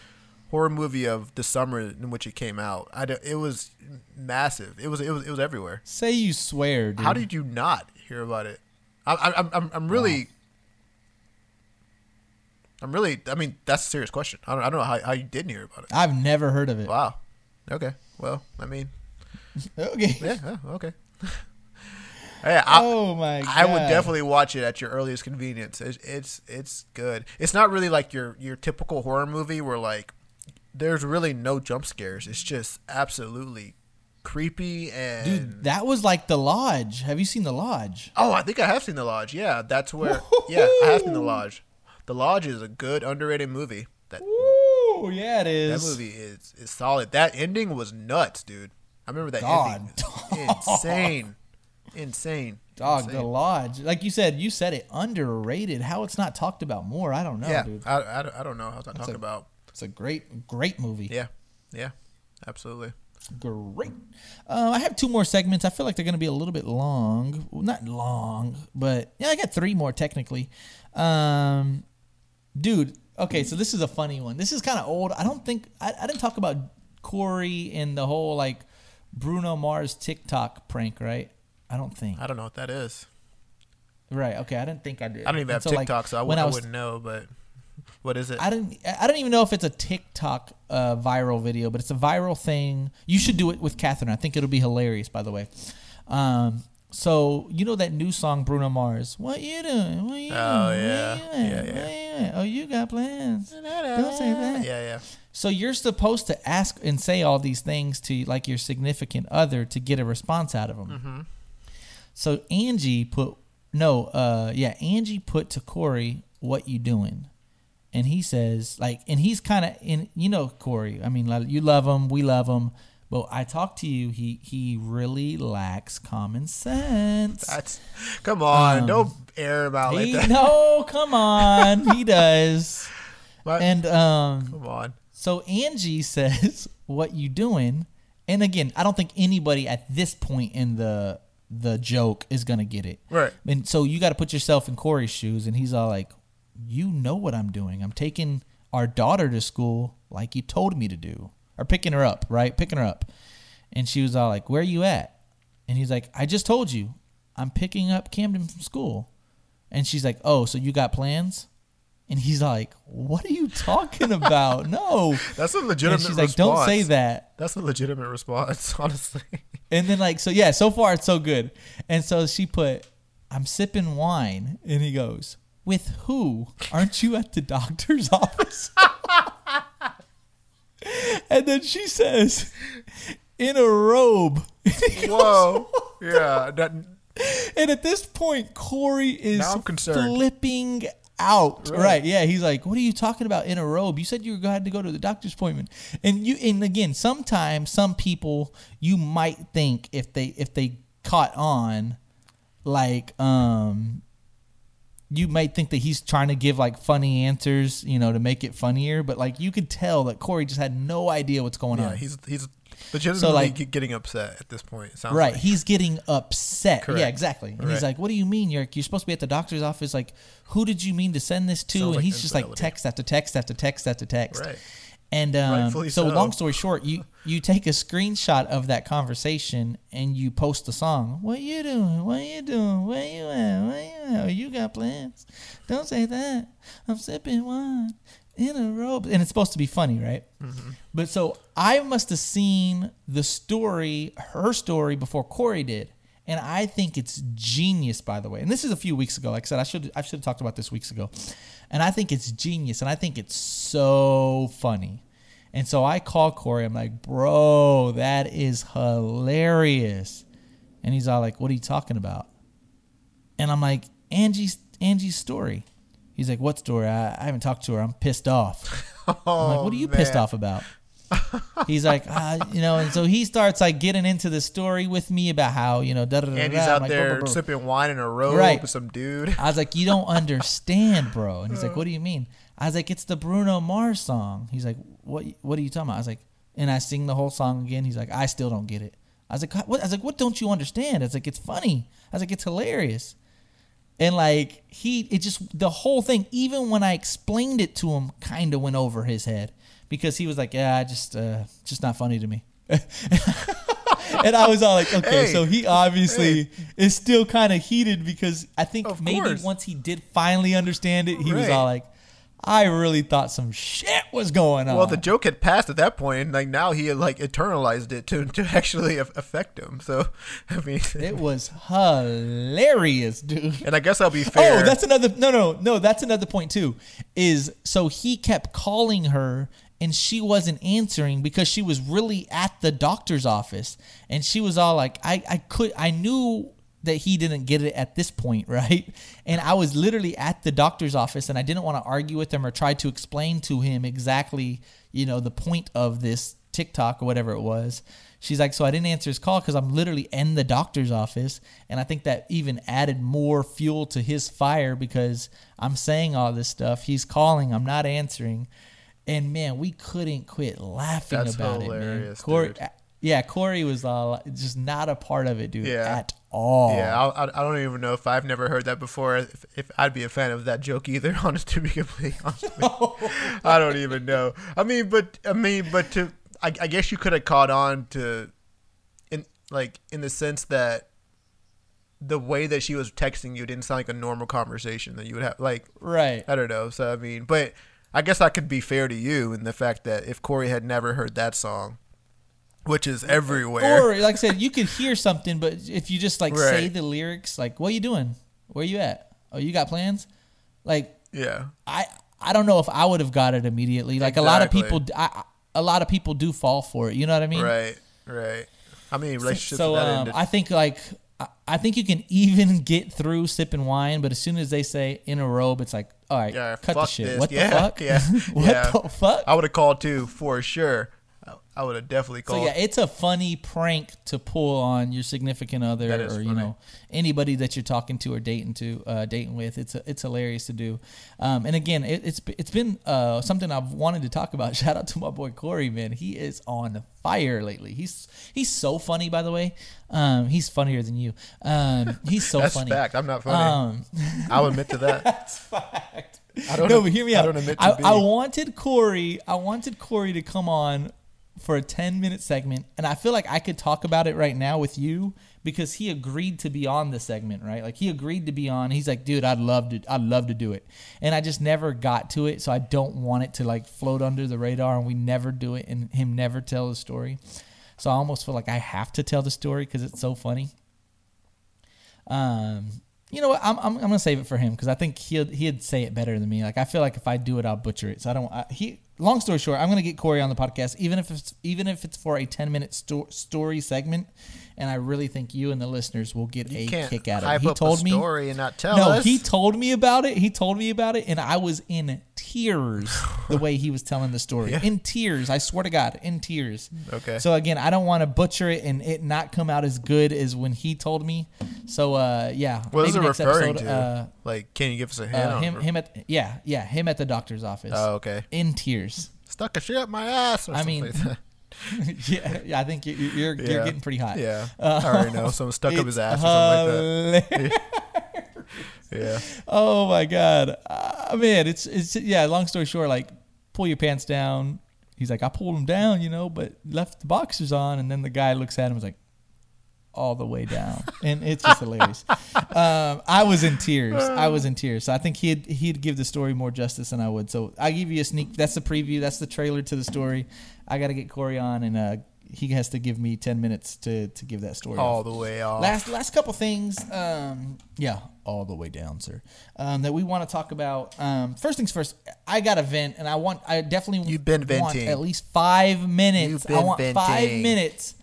horror movie of the summer in which it came out. I don't- it was massive. It was it was it was everywhere. Say you swear, dude. How did you not hear about it? I, I, I'm I'm I'm really. I'm really. I mean, that's a serious question. I don't. I don't know how, how you didn't hear about it. I've never heard of it. Wow. Okay. Well, I mean, Okay. yeah. yeah, okay. Yeah, I, oh my! God. I would definitely watch it at your earliest convenience. It's, it's it's good. It's not really like your your typical horror movie where like there's really no jump scares. It's just absolutely creepy and Dude, that was like the lodge. Have you seen the lodge? Oh, I think I have seen The Lodge. Yeah, that's where. Yeah, I have seen The Lodge. The Lodge is a good underrated movie. That Ooh, yeah, it is that movie is is solid. That ending was nuts, dude. I remember that God. ending. Insane, insane. Dog, insane. the lodge. Like you said, you said it underrated. How it's not talked about more, I don't know, yeah, dude. I, I, don't- I don't know. I was not talking about. It's a great, great movie. Yeah, yeah, absolutely. Great. Uh, I have two more segments. I feel like they're going to be a little bit long. Well, not long, but yeah, I got three more technically. Um, dude, okay, so this is a funny one. This is kind of old. I don't think I, I didn't talk about Corey and the whole like Bruno Mars TikTok prank, right? I don't think. I don't know what that is. Right. Okay. I didn't think I did. I don't even And have so, like, TikTok, so I, when w- I was- wouldn't know. But what is it? I didn't. I don't even know if it's a TikTok uh, viral video, but it's a viral thing. You should do it with Catherine. I think it'll be hilarious. By the way, um, so you know that new song Bruno Mars. What you doing? What you Oh, doing? yeah. You? Yeah, yeah. You? Oh, you got plans? Don't say that. Yeah, yeah. So you're supposed to ask and say all these things to like your significant other to get a response out of them. Mm-hmm. So Angie put no, uh, yeah, Angie put to Corey, "What you doing?" And he says, like, and he's kind of in, you know, Corey. I mean, like, you love him, we love him, but I talk to you. He he really lacks common sense. That's come on. don't air about out like Um, that. no, come on, he does. What? And um, come on. so Angie says, "What you doing?" And again, I don't think anybody at this point in the the joke is gonna get it. Right. And so you got to put yourself in Corey's shoes, and he's all like, "You know what I'm doing? I'm taking our daughter to school, like you told me to do, or picking her up, right? Picking her up." And she was all like, "Where are you at?" And he's like, "I just told you, I'm picking up Camden from school." And she's like, "Oh, so you got plans?" And he's like, "What are you talking about? No." That's a And legitimate. she's like, "Don't say that." That's a legitimate response, honestly. And then like, so yeah, so far it's so good. And so she put, "I'm sipping wine," and he goes, "With who? Aren't you at the doctor's office?" and then she says, "In a robe." Whoa. yeah. That, And at this point, Corey is flipping out. Right. Right. Yeah. He's like, "What are you talking about in a robe? You said you had to go to the doctor's appointment." And you, and again, sometimes some people you might think if they if they caught on, like, um, you might think that he's trying to give like funny answers, you know, to make it funnier. But like, you could tell that Corey just had no idea what's going on. yeah. on. He's he's legitimately like- getting upset at this point. Sounds Right. Like. He's getting upset. Correct. Yeah, exactly. And he's like, What do you mean? You're you're supposed to be at the doctor's office. Like, who did you mean to send this to? Sounds and like he's just like text after text after text after text. Right. And um, so, so. long story short, you you take a screenshot of that conversation and you post the song. What you doing? What are you doing? Where are you at? Where are you at? Oh, you got plans? Don't say that. I'm sipping wine in a robe, and it's supposed to be funny, right? Mm-hmm. But so I must have seen the story, her story, before Corey did. And I think it's genius, by the way. And this is a few weeks ago. Like I said, I should I should have talked about this weeks ago. And I think it's genius, and I think it's so funny. And so I call Corey. I'm like, bro, that is hilarious. And he's all like, what are you talking about? And I'm like, Angie's Angie's story. He's like, what story? I, I haven't talked to her. I'm pissed off. I'm like, what are you pissed Oh, off about? He's like, ah, you know, and so he starts like getting into the story with me about how, you know, da da da. And he's out like, there bro, bro. sipping wine in a robe Right. with some dude. I was like, you don't understand, bro. And he's like, what do you mean? I was like, it's the Bruno Mars song. He's like, what? What are you talking about? I was like, and I sing the whole song again. He's like, I still don't get it. I was like, what? I was like, what don't you understand? I was like, it's funny. I was like, it's hilarious. And like he, it just the whole thing. Even when I explained it to him, kind of went over his head because he was like, yeah, I just, uh, just not funny to me. and I was all like, okay, Hey. so he obviously is still kind of heated because I think Of maybe course. once he did finally understand it, he was all like, I really thought some shit was going on. Well, the joke had passed at that point, and like now he had like internalized it to to actually af- affect him. So, I mean, it was hilarious, dude. and I guess I'll be fair. Oh, that's another no no no, that's another point too. Is so he kept calling her and she wasn't answering because she was really at the doctor's office and she was all like I I could I knew that he didn't get it at this point, right? And I was literally at the doctor's office and I didn't want to argue with him or try to explain to him exactly, you know, the point of this TikTok or whatever it was. She's like, so I didn't answer his call because I'm literally in the doctor's office. And I think that even added more fuel to his fire because I'm saying all this stuff. He's calling, I'm not answering. And man, we couldn't quit laughing That's about it, man. hilarious, Corey, dude. Yeah, Corey was all just not a part of it, dude, Yeah. at all. Yeah, I, I, I don't even know if I've never heard that before. If, if I'd be a fan of that joke either, honest to be completely honest. You. I don't even know. I mean, but I mean, but to I, I guess you could have caught on to, in like in the sense that the way that she was texting you didn't sound like a normal conversation that you would have. Like Right. I don't know. So I mean, but I guess I could be fair to you in the fact that if Corey had never heard that song, which is everywhere, Or like I said, you could hear something, but if you just like say the lyrics, like "What are you doing? Where are you at? Oh, you got plans?" Like yeah, I, I don't know if I would have got it immediately. Like a lot of people, I, a lot of people do fall for it. You know what I mean? right, right. I mean, relationships So that um. I think like I- I think you can even get through sipping wine, but as soon as they say in a robe, it's like, all right, Yeah, cut the shit. this. What Yeah, the fuck? yeah, what yeah. the fuck? I would have called too for sure. I- would have definitely called. So yeah, it's a funny prank to pull on your significant other or you know anybody that you're talking to or dating to uh, dating with. It's it's hilarious to do. Um, and again, it, it's it's been uh, something I've wanted to talk about. Shout out to my boy Corey, man. He is on fire lately. He's he's so funny, by the way. Um, he's funnier than you. Um, he's so That's funny. fact. I'm not funny. Um, I'll admit to that. that's fact. I don't. No, but hear me I out. don't admit to I. I wanted Corey. I wanted Corey to come on for a ten minute segment, and I feel like I could talk about it right now with you because he agreed to be on the segment, right? Like he agreed to be on. He's like, dude, I'd love to. I'd love to do it, and I just never got to it. So I don't want it to like float under the radar, and we never do it, and him never tell the story. So I almost feel like I have to tell the story because it's so funny. Um, you know what? I'm, I'm, I'm gonna save it for him because I think he'd he'd say it better than me. Like I feel like if I do it, I'll butcher it. So I don't. I, he. Long story short, I'm gonna get Corey on the podcast, even if it's even if it's for a 10 minute sto- story segment, and I really think you and the listeners will get You a kick out of it. He told a me. story and not tell No, us. he told me about it. He told me about it, and I was in tears the way he was telling the story. Yeah. In tears, I swear to God, in tears. Okay. So again, I don't want to butcher it and it not come out as good as when he told me. So uh, yeah. what is it maybe next referring episode, to? Uh, like, can you give us a hint? uh, him, him at yeah, yeah, him at the doctor's office. Oh, okay. In tears. Stuck a shit up my ass. Or I something mean, like that. yeah, yeah, I think you, you're you're getting pretty hot. Yeah, Uh, I already know. Someone stuck up his ass or something like that. Yeah. Oh my god, uh, man! It's it's yeah. Long story short, like pull your pants down. He's like, I pulled them down, you know, but left the boxers on, and then the guy looks at him and was like, all the way down, and it's just hilarious. Um, I was in tears. I was in tears. So I think he'd he'd give the story more justice than I would. So I give you a sneak. That's the preview. That's the trailer to the story. I got to get Corey on, and uh, he has to give me ten minutes to to give that story. All off. the way off. Last last couple things, um, yeah, all the way down, sir. Um, that we want to talk about. Um, first things first, I got a vent, and I want, I definitely You've been want venting. at least five minutes. You've been I want five minutes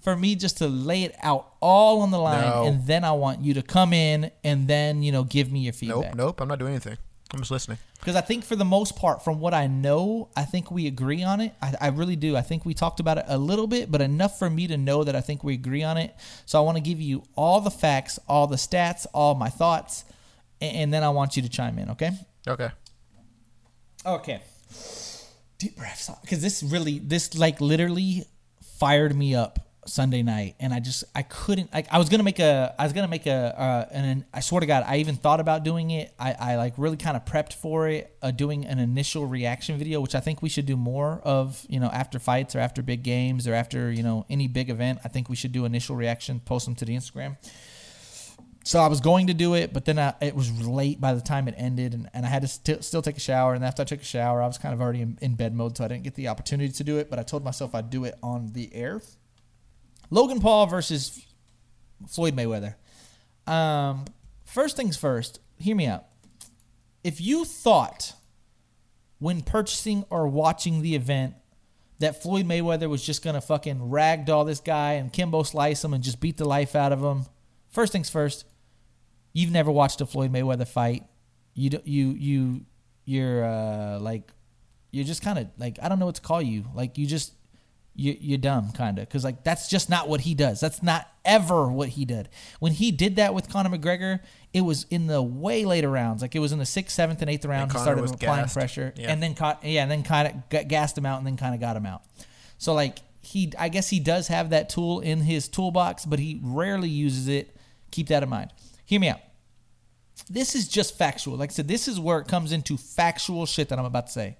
for me just to lay it out all on the line, No. and then I want you to come in and then you know give me your nope, feedback. nope. I'm not doing anything. I'm just listening. Because I think for the most part, from what I know, I think we agree on it. I, I really do. I think we talked about it a little bit, but enough for me to know that I think we agree on it. So I want to give you all the facts, all the stats, all my thoughts, and, and then I want you to chime in. Okay? Okay. Okay. Deep breaths, because this really, this like literally fired me up Sunday night, and I just I couldn't like I was gonna make a I was gonna make a uh, and I swear to God I even thought about doing it. I I like really kind of prepped for it, uh, doing an initial reaction video, which I think we should do more of. You know, after fights or after big games or after you know any big event, I think we should do initial reaction, post them to the Instagram. So I was going to do it, but then I, it was late by the time it ended, and, and I had to sti- still take a shower. And after I took a shower, I was kind of already in, in bed mode, so I didn't get the opportunity to do it. But I told myself I'd do it on the air. Logan Paul versus Floyd Mayweather. Um, first things first, hear me out. If you thought when purchasing or watching the event that Floyd Mayweather was just gonna fucking ragdoll this guy and Kimbo slice him and just beat the life out of him, first things first, you've never watched a Floyd Mayweather fight. You do, you you you're uh, like you're just kind of like I don't know what to call you. Like you just you, you're dumb kind of because like that's just not what he does. That's not ever what he did. When he did that with conor mcgregor it was in the way later rounds. Like it was in the sixth seventh and eighth round. He Conor started was applying gassed. pressure. Yeah. and then caught yeah and then kind of gassed him out and then kind of got him out. So like he i guess he does have that tool in his toolbox but he rarely uses it. Keep that in mind. Hear me out. This is just factual. Like i said this is where it comes into factual shit that i'm about to say.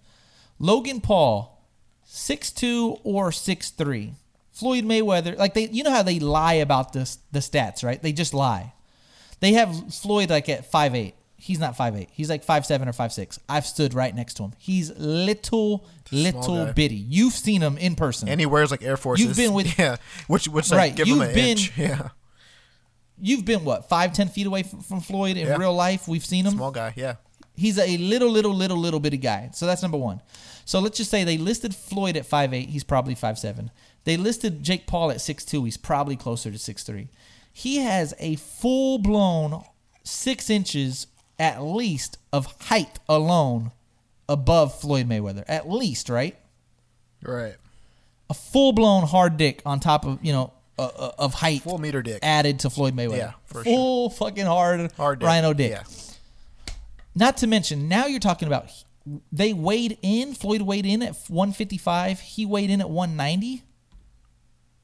Logan paul six two or six three. Floyd Mayweather, like they, you know how they lie about this the stats, right? They just lie. They have Floyd like at five eight. He's not five eight. He's like five seven or five six. I've stood right next to him. He's little, little guy. bitty. You've seen him in person. And he wears like Air Forces. been with- yeah, which which like Right, give him you've an been- inch. Yeah, You've been what five ten feet away from, from Floyd in Yeah. real life. We've seen him. small guy. Yeah, He's a little, little, little, little bitty guy. So that's number one. So let's just say they listed Floyd at 5'8. He's probably 5'7. They listed Jake Paul at 6'2. He's probably closer to 6'3. He has a full blown six inches at least of height alone above Floyd Mayweather. At least, right? right. A full blown hard dick on top of, you know, uh, uh, of height Full meter dick. added to Floyd Mayweather. Yeah, for full fucking hard, Hard dick. rhino dick. Yeah. Not to mention, now you're talking about they weighed in. Floyd weighed in at 155. He weighed in at 190.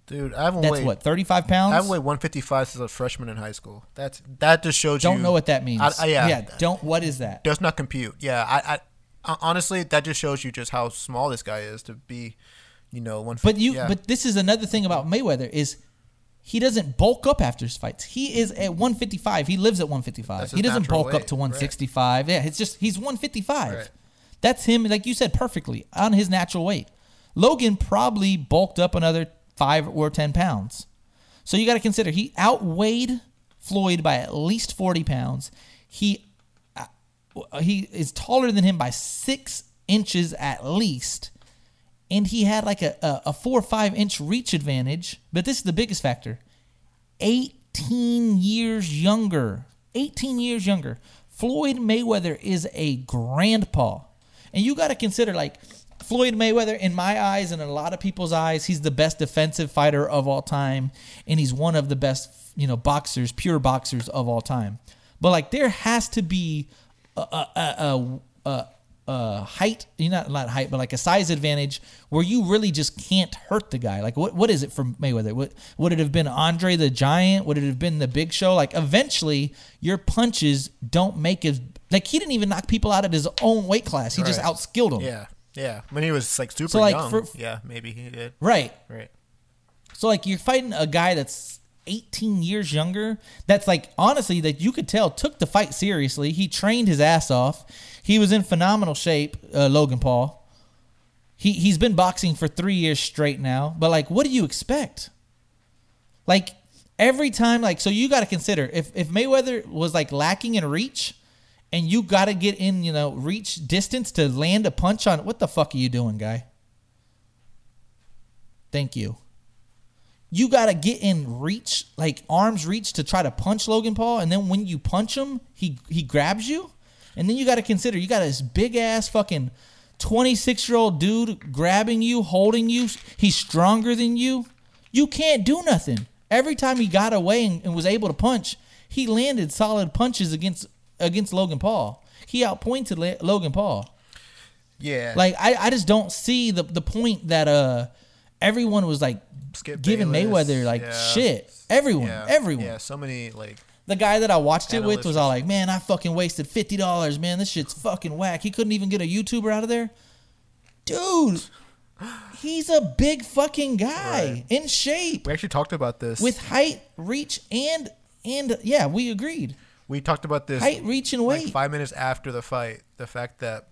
Dude, I haven't That's weighed. what 35 pounds. I haven't weighed 155 since I was a freshman in high school. That's that just shows you. don't know what that means. I, I, yeah, yeah. Don't. What is that? does not compute. Yeah, I, I honestly that just shows you just how small this guy is to be, you know, one. But you. yeah. But this is another thing about Mayweather is. He doesn't bulk up after his fights. He is at 155. He lives at 155. That's He doesn't bulk up weight, to right. 165. Yeah, it's just he's 155. Right. That's him, like you said, perfectly on his natural weight. Logan probably bulked up another five or 10 pounds. So you got to consider he outweighed Floyd by at least 40 pounds. He uh, he is taller than him by six inches at least. And he had like a, a, a four or five inch reach advantage. But this is the biggest factor 18 years younger. 18 years younger. Floyd Mayweather is a grandpa. And you got to consider, like, Floyd Mayweather, in my eyes and in a lot of people's eyes, he's the best defensive fighter of all time. And he's one of the best, you know, boxers, pure boxers of all time. But, like, there has to be a, a, a, a, a height, you know, not height, but like a size advantage where you really just can't hurt the guy. Like, what what is it for Mayweather? What would it have been Andre the Giant? Would it have been the Big Show? Like, eventually, your punches don't make as like he didn't even knock people out at his own weight class. He just outskilled them. yeah, yeah. When he was like super So, like, young. for- yeah, maybe he did. Right. Right. So like you're fighting a guy that's 18 years younger. That's like honestly that you could tell took the fight seriously. He trained his ass off. He was in phenomenal shape, uh, Logan Paul. He he's been boxing for 3 years straight now. But like what do you expect? Like every time like so you got to consider if if Mayweather was like lacking in reach and you got to get in, you know, reach distance to land a punch on what the fuck are you doing, guy? Thank you you gotta get in reach, like arms reach, to try to punch Logan Paul, and then when you punch him, he he grabs you, and then you gotta consider you got this big ass fucking twenty six year old dude grabbing you, holding you. He's stronger than you. You can't do nothing. Every time he got away and, and was able to punch, he landed solid punches against against Logan Paul. He outpointed La- Logan Paul. Yeah. Like I, I just don't see the the point that uh everyone was like Skip giving Bayless, Mayweather like yeah. shit. Everyone, yeah, everyone. Yeah, so many like The guy that I watched it with was all like, "Man, I fucking wasted fifty dollars. Man, this shit's fucking whack." He couldn't even get a YouTuber out of there, dude. He's a big fucking guy in shape we actually talked about this. with height, reach, and And yeah, we agreed. We talked about this Height, reach, and like weight. five minutes after the fight. The fact that,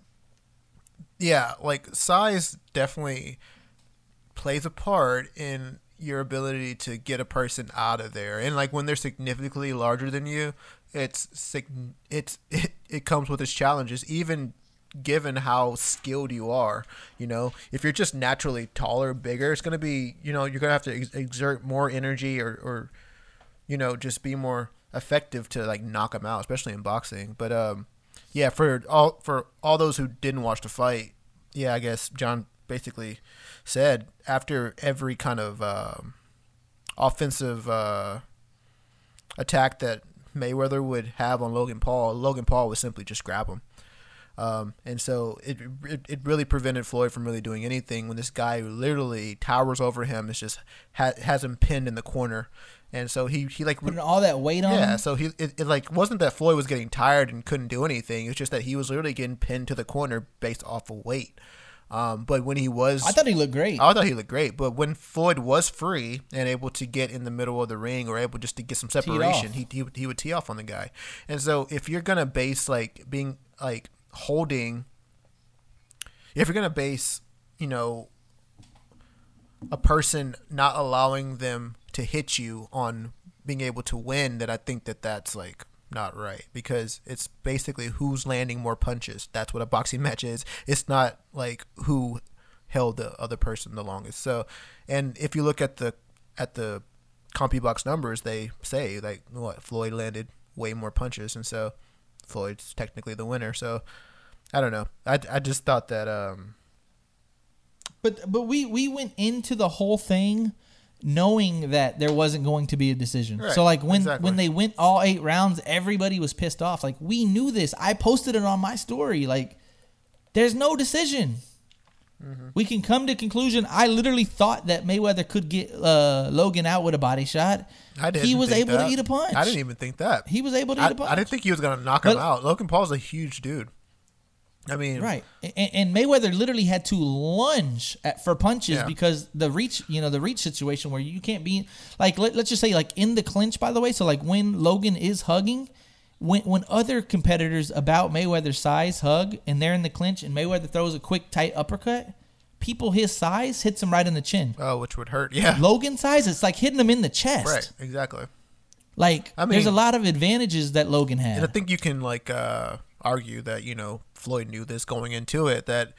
yeah, like size definitely plays a part in your ability to get a person out of there. And like when they're significantly larger than you, it's it's it, it comes with its challenges. Even given how skilled you are, you know, if you're just naturally taller, bigger, it's gonna be you know you're gonna have to ex- exert more energy or or you know just be more effective to like knock them out, especially in boxing. But um, yeah, for all for all those who didn't watch the fight, yeah, I guess John basically said after every kind of um, offensive uh, attack that Mayweather would have on Logan Paul, Logan Paul would simply just grab him. Um, and so it, it it really prevented Floyd from really doing anything when this guy literally towers over him. It's just ha- has him pinned in the corner, and so he he like Putting all that weight on yeah, him. so he it, it like wasn't that Floyd was getting tired and couldn't do anything. It's just that he was literally getting pinned to the corner based off of weight. Um, but when he was, I thought he looked great. I thought he looked great. But when Floyd was free and able to get in the middle of the ring or able just to get some separation, he, he would- he would tee off on the guy. And so if you're gonna base like being like holding, if you're gonna base, you know, a person not allowing them to hit you on being able to win, that I think that that's like not right because it's basically who's landing more punches. That's what a boxing match is. It's not like who held the other person the longest. So, and if you look at the at the CompuBox numbers, they say like what Floyd landed way more punches, and so Floyd's technically the winner. So, I don't know. I, I just thought that um But but we we went into the whole thing knowing that there wasn't going to be a decision. Right, so like when exactly. when they went all eight rounds, everybody was pissed off. Like we knew this. I posted it on my story. Like there's no decision. Mm-hmm. We can come to conclusion. I literally thought that Mayweather could get uh, Logan out with a body shot. I didn't. He was able that. to eat a punch. I didn't even think that. He was able to I, eat a punch. I didn't think he was gonna knock him out. Logan Paul's a huge dude. I mean, Right, and, and Mayweather literally had to lunge at, for punches Yeah. because the reach, you know, the reach situation where you can't be like, let, let's just say, like in the clinch. By the way, so like when Logan is hugging, when when other competitors about Mayweather's size hug and they're in the clinch and Mayweather throws a quick tight uppercut, people his size hits him right in the chin. Oh, which would hurt. Yeah. Logan size, it's like hitting him in the chest. Right. Exactly. Like I mean, there's a lot of advantages that Logan had. And I think you can like uh, argue that you know Floyd knew this going into it that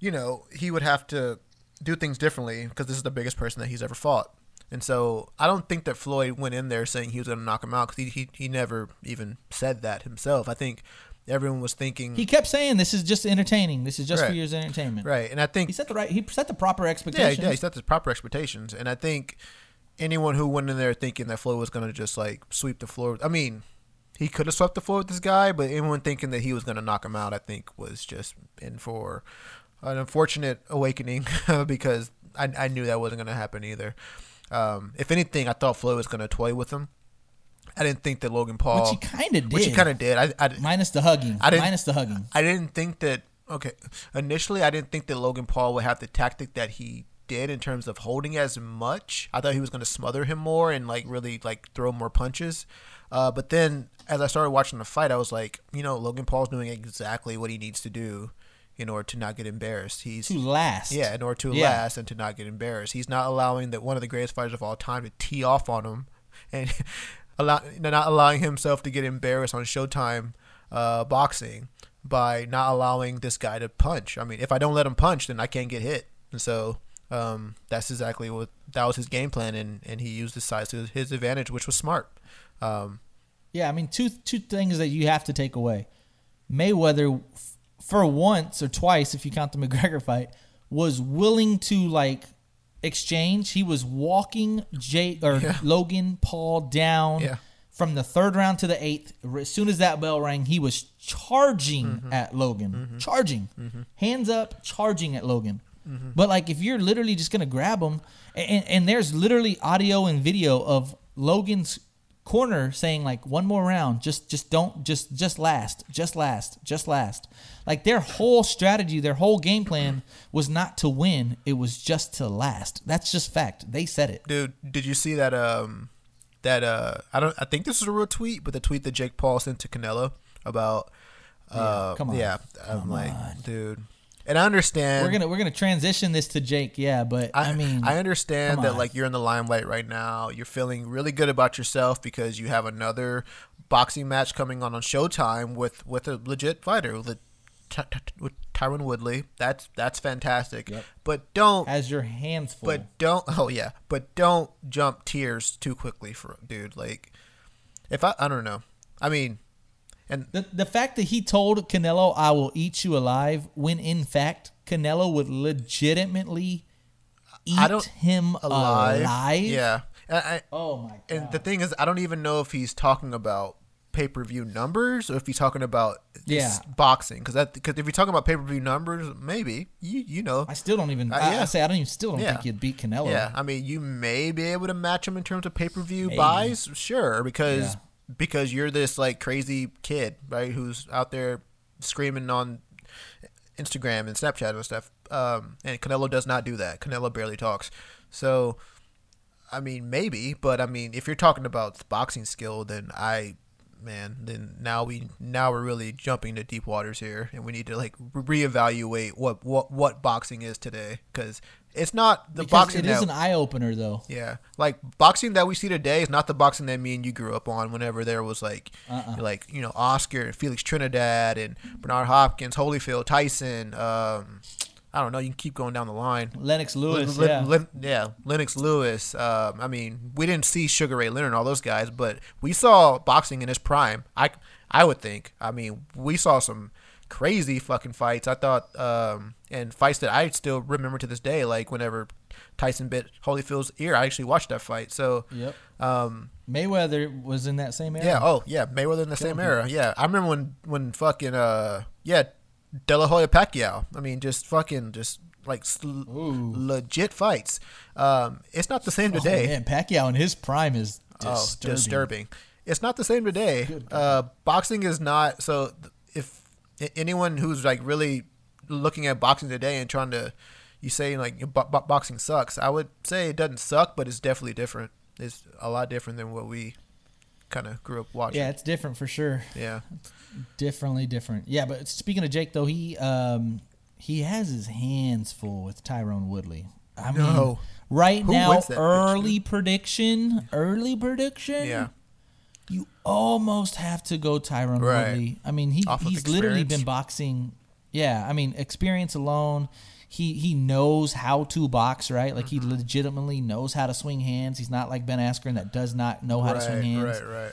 you know he would have to do things differently because this is the biggest person that he's ever fought. And so I don't think that Floyd went in there saying he was going to knock him out because he, he he never even said that himself. I think everyone was thinking he kept saying, "This is just entertaining. This is just for Right. your entertainment." right, and I think He set the right. He set the proper Yeah, expectations. yeah, he set the proper expectations, and I think anyone who went in there thinking that Floyd was gonna just like sweep the floor. I mean, he could have swept the floor with this guy, but anyone thinking that he was gonna knock him out, I think, was just in for an unfortunate awakening because I, I knew that wasn't gonna happen either. Um, if anything, I thought Floyd was gonna toy with him. I didn't think that Logan Paul, Which he kinda did, which he kind of did. I, I, minus the hugging. I didn't- minus the hugging. I didn't think that. Okay, initially, I didn't think that Logan Paul would have the tactic that he did in terms of holding as much. I thought he was going to smother him more and like really like throw more punches. Uh, but then, as I started watching the fight, I was like, you know, Logan Paul's doing exactly what he needs to do in order to not get embarrassed. He's To last. yeah, in order to Yeah. last and to not get embarrassed. He's not allowing that one of the greatest fighters of all time to tee off on him, and allow, not allowing himself to get embarrassed on Showtime uh, boxing by not allowing this guy to punch. I mean, if I don't let him punch, then I can't get hit, and so um, that's exactly what that was his game plan, and, and he used his size to his advantage, which was smart. Um, Yeah, I mean, two two things that you have to take away. Mayweather, f- for once or twice, if you count the McGregor fight, was willing to like exchange. He was walking Jay or Yeah. Logan Paul down Yeah. from the third round to the eighth. As soon as that bell rang, he was charging Mm-hmm. at Logan, charging, hands up, charging at Logan. Mm-hmm. But like, if you're literally just gonna grab him, and, and there's literally audio and video of Logan's corner saying like one more round just just don't just just last just last just last. Like their whole strategy their whole game plan was not to win. It was just to last. That's just fact. They said it. Dude, did you see that um that uh I don't I think this is a real tweet, but the tweet that Jake Paul sent to Canelo about uh come on. yeah, I'm like, dude. And I understand We're gonna we're gonna transition this to Jake, yeah, but I, mean, I understand that on. like you're in the limelight right now. You're feeling really good about yourself because you have another boxing match coming on on Showtime with with a legit fighter with, Ty- Ty- with Tyron Woodley. That's that's fantastic. But don't as your hands full. but don't oh yeah, but don't jump tiers too quickly for dude. Like if I I don't know. I mean and The the fact that he told Canelo, "I will eat you alive," when in fact Canelo would legitimately eat I him alive. alive. Yeah. And I, Oh my god. And the thing is, I don't even know if he's talking about pay per view numbers or if he's talking about Yeah. boxing. Because because if you're talking about pay per view numbers, maybe you you know. I still don't even. Uh, yeah. I say I don't even. Still don't Yeah. think you'd beat Canelo. yeah, I mean, you may be able to match him in terms of pay per view buys, sure, because. Because you're this like crazy kid, right, who's out there screaming on Instagram and Snapchat and stuff. Um, and Canelo does not do that. Canelo barely talks. So, I mean, maybe, but I mean, if you're talking about boxing skill, then I, man, then now we now we're really jumping to deep waters here, and we need to like reevaluate what what what boxing is today because it's not the because boxing it is that an eye opener though. yeah, like boxing that we see today is not the boxing that me and you grew up on. Whenever there was like, Uh-uh. like you know Oscar and Felix Trinidad and Bernard Hopkins, Holyfield, Tyson. Um, I don't know. You can keep going down the line. Lennox Lewis. Lin- yeah. Lin- yeah, Lennox Lewis. Um, I mean, we didn't see Sugar Ray Leonard and all those guys, but we saw boxing in his prime. I, I would think. I mean, we saw some crazy fucking fights. I thought, um, and fights that I still remember to this day. Like whenever Tyson bit Holyfield's ear, I actually watched that fight. So, Yep. um, Mayweather was in that same era. yeah. Oh, yeah. Mayweather in the same era. Yeah. I remember when when fucking uh yeah, De La Hoya Pacquiao. I mean, just fucking just like s- Ooh. legit fights. Um, it's not the same Oh, today. man, Pacquiao in his prime is Oh, disturbing. disturbing. It's not the same today. Uh, boxing is not. So if anyone who's like really looking at boxing today and trying to, you say like bo- bo- boxing sucks. I would say it doesn't suck, but it's definitely different. It's a lot different than what we kind of grew up watching. Yeah, it's different for sure. Yeah. Differently different. Yeah, but speaking of Jake though, he um he has his hands full with Tyron Woodley. I mean, No. right Who now, early prediction, early prediction. Yeah. you almost have to go Tyron Right. Woodley. I mean, he Off of he's literally been boxing. Yeah, I mean, experience alone. He he knows how to box, right? Like Mm-hmm. he legitimately knows how to swing hands. He's not like Ben Askren that does not know how to swing hands. right, right.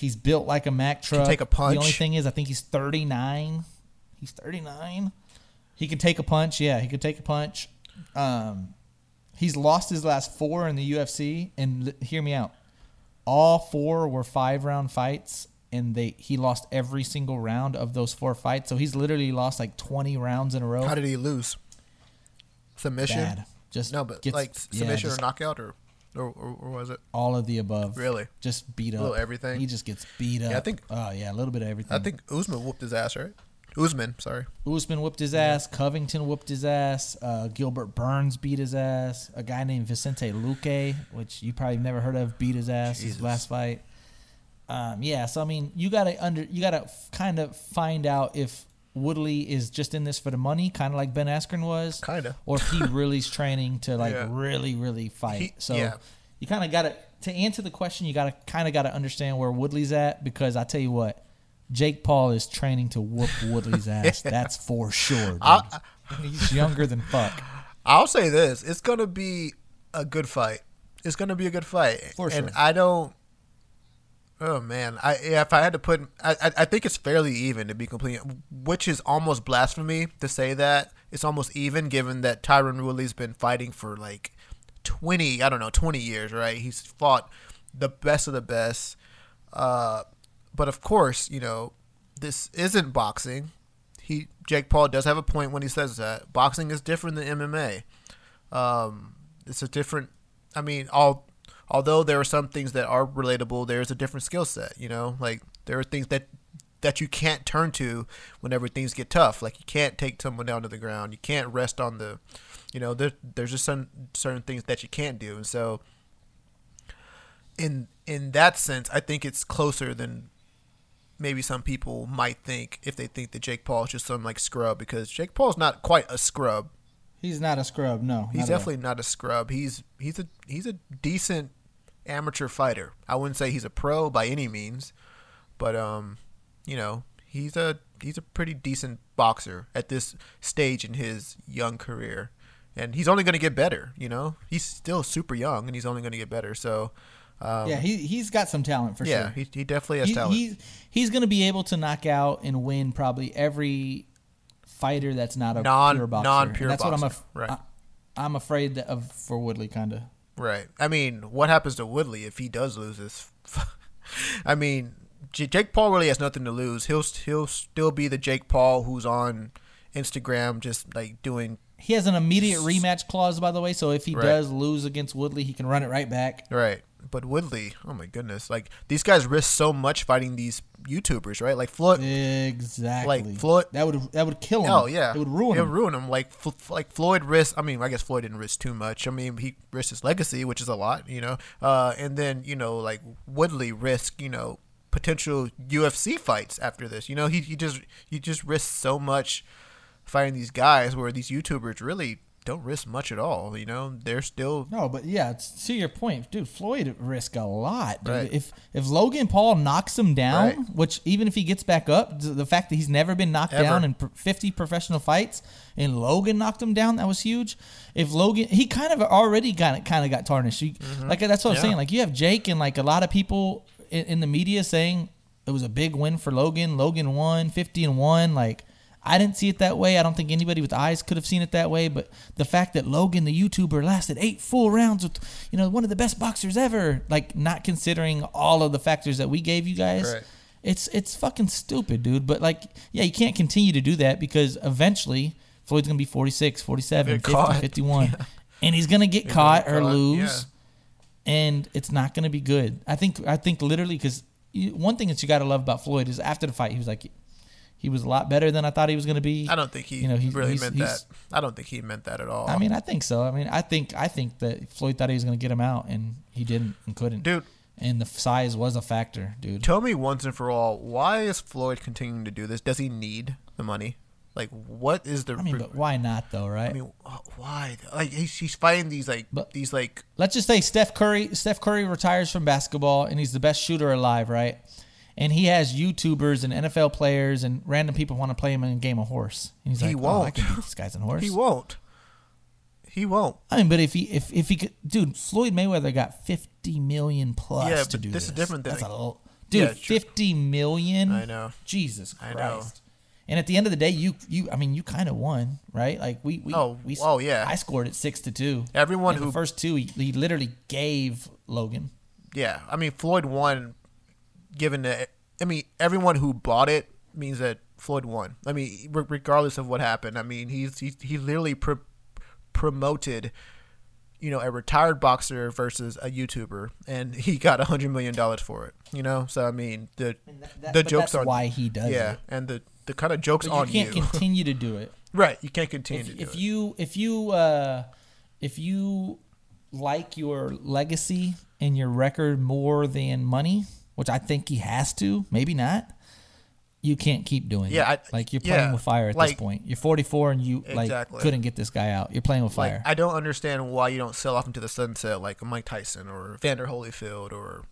He's built like a Mack truck. take a punch. The only thing is, I think he's 39. He's 39. He could take a punch. Yeah, he could take a punch. Um, he's lost his last four in the UFC, and l- hear me out. All four were five round fights, and they he lost every single round of those four fights. So he's literally lost like 20 rounds in a row. How did he lose? Submission? Bad. Just No, but gets- like yeah, submission just or knockout or, or or or was it? all of the above. Really? Just beat up. little everything? He just gets beat up. Yeah, I think- Oh yeah, a little bit of everything. I think Usman whooped his ass, right? Usman, sorry. Usman whooped his ass. Covington whooped his ass. Uh, Gilbert Burns beat his ass. A guy named Vicente Luque, which you probably never heard of, beat his ass Jesus. his last fight. Um, yeah, so I mean, you gotta under, you gotta kind of find out if Woodley is just in this for the money, kind of like Ben Askren was, Kinda. or if he really's training to like Yeah. really, really fight. He- so yeah. you kind of gotta to answer the question, you gotta kind of gotta understand where Woodley's at because I tell you what. Jake Paul is training to whoop Woodley's ass. That's for sure. Dude. I- He's younger than fuck. I'll say this: it's gonna be a good fight. It's gonna be a good fight, For and. I don't. Oh man, I if I had to put, I, I think it's fairly even to be complete, which is almost blasphemy to say that it's almost even, given that Tyron Woodley's been fighting for like twenty, I don't know, twenty years, right? He's fought the best of the best, uh, but of course, you know, this isn't boxing. He Jake Paul does have a point when he says that boxing is different than MMA. Um, it's a different. I mean, all although there are some things that are relatable, there's a different skill set. You know, like there are things that that you can't turn to whenever things get tough. Like you can't take someone down to the ground. You can't rest on the. You know, there, there's just some certain things that you can't do, and so in in that sense, I think it's closer than maybe some people might think if they think that Jake Paul is just some like scrub because Jake Paul's not quite a scrub. He's not a scrub. No, He's not at all. definitely not a scrub. He's he's a he's a decent amateur fighter. I wouldn't say he's a pro by any means, but um, you know, he's a he's a pretty decent boxer at this stage in his young career. And he's only going to get better, you know? He's still super young and he's only going to get better. So um, yeah, he he's got some talent for yeah, sure. he, he definitely has He- talent. he's he's going to be able to knock out and win probably every fighter that's not a Non- pure boxer. non-pure And that's what I'm af- right. I, am afraid of for Woodley kind of. Right. I mean, what happens to Woodley if he does lose this? I mean, J- Jake Paul really has nothing to lose. He'll he'll still be the Jake Paul who's on Instagram just like doing He has an immediate rematch clause, by the way. So if he Right. does lose against Woodley, he can run it right back. right. But Woodley, oh my goodness, like these guys risk so much fighting these YouTubers, right? Like Floyd. Exactly. Like Floyd- that would that would kill him. Oh yeah, it would ruin him. It would ruin him. Like F- like Floyd risked. I mean, I guess Floyd didn't risk too much. I mean, he risked his legacy, which is a lot, you know. Uh, and then you know, like Woodley risked, you know, potential UFC fights after this. You know, he he just he just risked so much fighting these guys, where these YouTubers really don't risk much at all. You know, they're still No, but yeah, it's, to your point, dude. Floyd risk a lot, dude. Right. If if Logan Paul knocks him down, Right. which even if he gets back up, the fact that he's never been knocked Ever. down in 50 professional fights, and Logan knocked him down, that was huge. If Logan, he kind of already got kind of got tarnished. You- Like that's what I'm Mm-hmm. Saying. Like you have Jake and like a lot of people in, in the media saying it was a big win for Logan. Logan won 50 and one. Like. I didn't see it that way. I don't think anybody with eyes could have seen it that way. But the fact that Logan, the YouTuber, lasted eight full rounds with, you know, one of the best boxers ever, like not considering all of the factors that we gave you guys, Right. it's it's fucking stupid, dude. But like, yeah, you can't continue to do that because eventually Floyd's gonna be 46, 47, 50, caught. 51, and he's gonna get caught or caught, lose, and it's not gonna be good. I think I think literally because one thing that you got to love about Floyd is after the fight, he was like, he was a lot better than I thought he was gonna be. I don't think he You know, really he's- meant he's- that. I don't think he meant that at all. I mean, I think so. I mean, I think I think that Floyd thought he was going to get him out, and he didn't and couldn't. dude, And the size was a factor, dude. tell me once and for all, why is Floyd continuing to do this? Does he need the money? Like, what is the? I mean, but why not though, right? I mean, why? Like, he's, he's fighting these like But- these like Let's just say Steph Curry. Steph Curry retires from basketball, and he's the best shooter alive, right? And he has YouTubers and NFL players and random people want to play him in a game of horse. And he's He like, oh, I won't. can beat these guys in horse. he won't. He won't. I mean, but if he if if he could, dude, Floyd Mayweather got fifty million plus Yeah, to but do this this. is different than- That's a l- dude, Yeah, fifty million. I know. Jesus I Christ. know. And at the end of the day, you you I mean, you kind of won, right? Like we we Oh, we, oh, yeah. I scored it six to two. Everyone And who the first two, he, he literally gave Logan. Yeah, I mean Floyd won. Given that, I mean everyone who bought it means that Floyd won. I mean, re- regardless of what happened, I mean he's he, he literally pro- promoted, you know, a retired boxer versus a YouTuber, and he got a hundred million dollars for it. You know, so I mean the that- the jokes are why he does yeah, it. and the the kind of jokes But you on can't you, continue to do it. right? You can't continue to If, do if it. you if you uh, if you like your legacy and your record more than money, which I think he has to, maybe not. You can't keep doing Yeah, it. I- like you're playing yeah, with fire at like- this point. You're 44 and you like Exactly. couldn't get this guy out. You're playing with Like fire. I don't understand why you don't sell off into the sunset like Mike Tyson or Evander Holyfield or,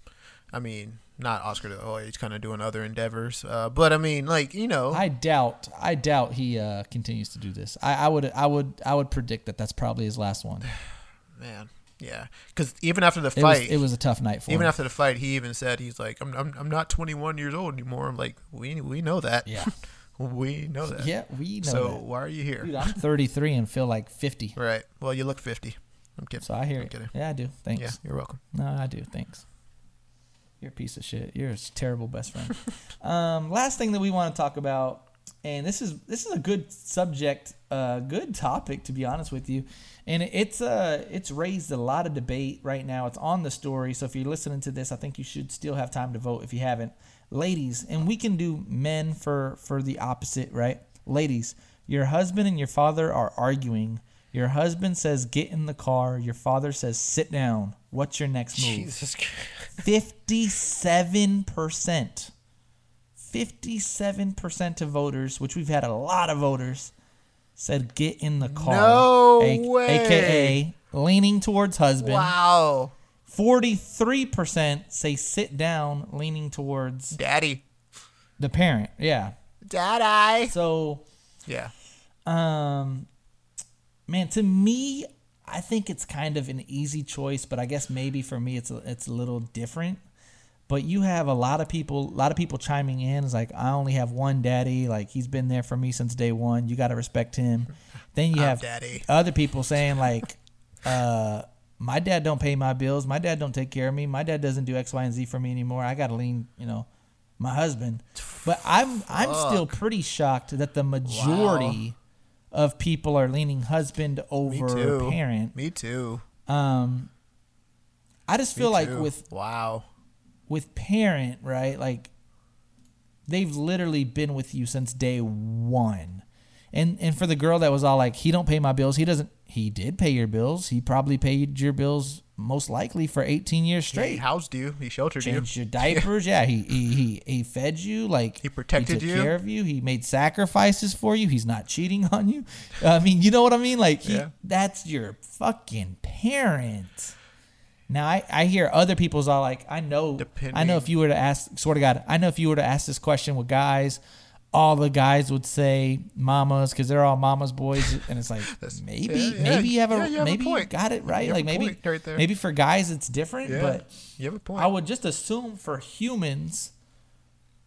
I mean, not Oscar De La Hoya. He's kind of doing other endeavors. Uh, but I mean, like you know, I doubt. I doubt he uh, continues to do this. I, I would. I would. I would predict that that's probably his last one. man, yeah. Because even after the It was. fight, It was a tough night for even him. after the fight, he even said he's like, I'm, I'm, I'm not 21 years old anymore. I'm like, we, we know that. Yeah. we know that. yeah, we know So that. why are you here? Dude, I'm 33 and feel like 50. right. Well, you look 50. I'm kidding. So I hear I'm it. kidding. Yeah, I do. Thanks. Yeah, you're welcome. No, I do. Thanks. You're a piece of shit. You're a terrible best friend. um, last thing that we want to talk about, and this is this is a good subject, uh, good topic to be honest with you, and it's uh it's raised a lot of debate right now. It's on the story, so if you're listening to this, I think you should still have time to vote if you haven't. Ladies, and we can do men for for the opposite, right? Ladies, your husband and your father are arguing. Your husband says get in the car. Your father says sit down. What's your next move? Jesus. Fifty-seven percent. Fifty-seven percent of voters, which we've had a lot of voters, said get in the car. No A- way. AKA leaning towards husband. Wow. Forty-three percent say sit down, leaning towards Daddy. the parent. Yeah. Daddy. So, Yeah. um, man, to me, I think it's kind of an easy choice, but I guess maybe for me, it's a, it's a little different. But you have a lot of people, a lot of people chiming in. It's like I only have one daddy. Like he's been there for me since day one. You got to respect him. Then you I'm have daddy. other people saying like, uh, my dad don't pay my bills. My dad don't take care of me. My dad doesn't do X, Y, and Z for me anymore. I got to lean, you know, my husband. But I'm I'm still pretty shocked that the majority of people are leaning husband Me over too. parent. Me too. Um, I just Me feel like with wow. With parent, right? Like they've literally been with you since day one. And and for the girl that was all like, he don't pay my bills. He doesn't. He did pay your bills. He probably paid your bills most likely for 18 years straight. He straight. housed you. He sheltered you. Changed your diapers. Yeah, he, he he he fed you. Like He protected he took you. care of you. He made sacrifices for you. He's not cheating on you. I mean, you know what I mean? Like he, Yeah. that's your fucking parent. Now I, I hear other people's all like, I know I know if you were to ask swear to God, I know if you were to ask this question with guys, all the guys would say mamas because they're all mamas boys, and it's like maybe yeah, yeah. maybe you have a Yeah, you have a maybe you got it right. Like maybe right maybe for guys it's different, but You have a point. I would just assume for humans,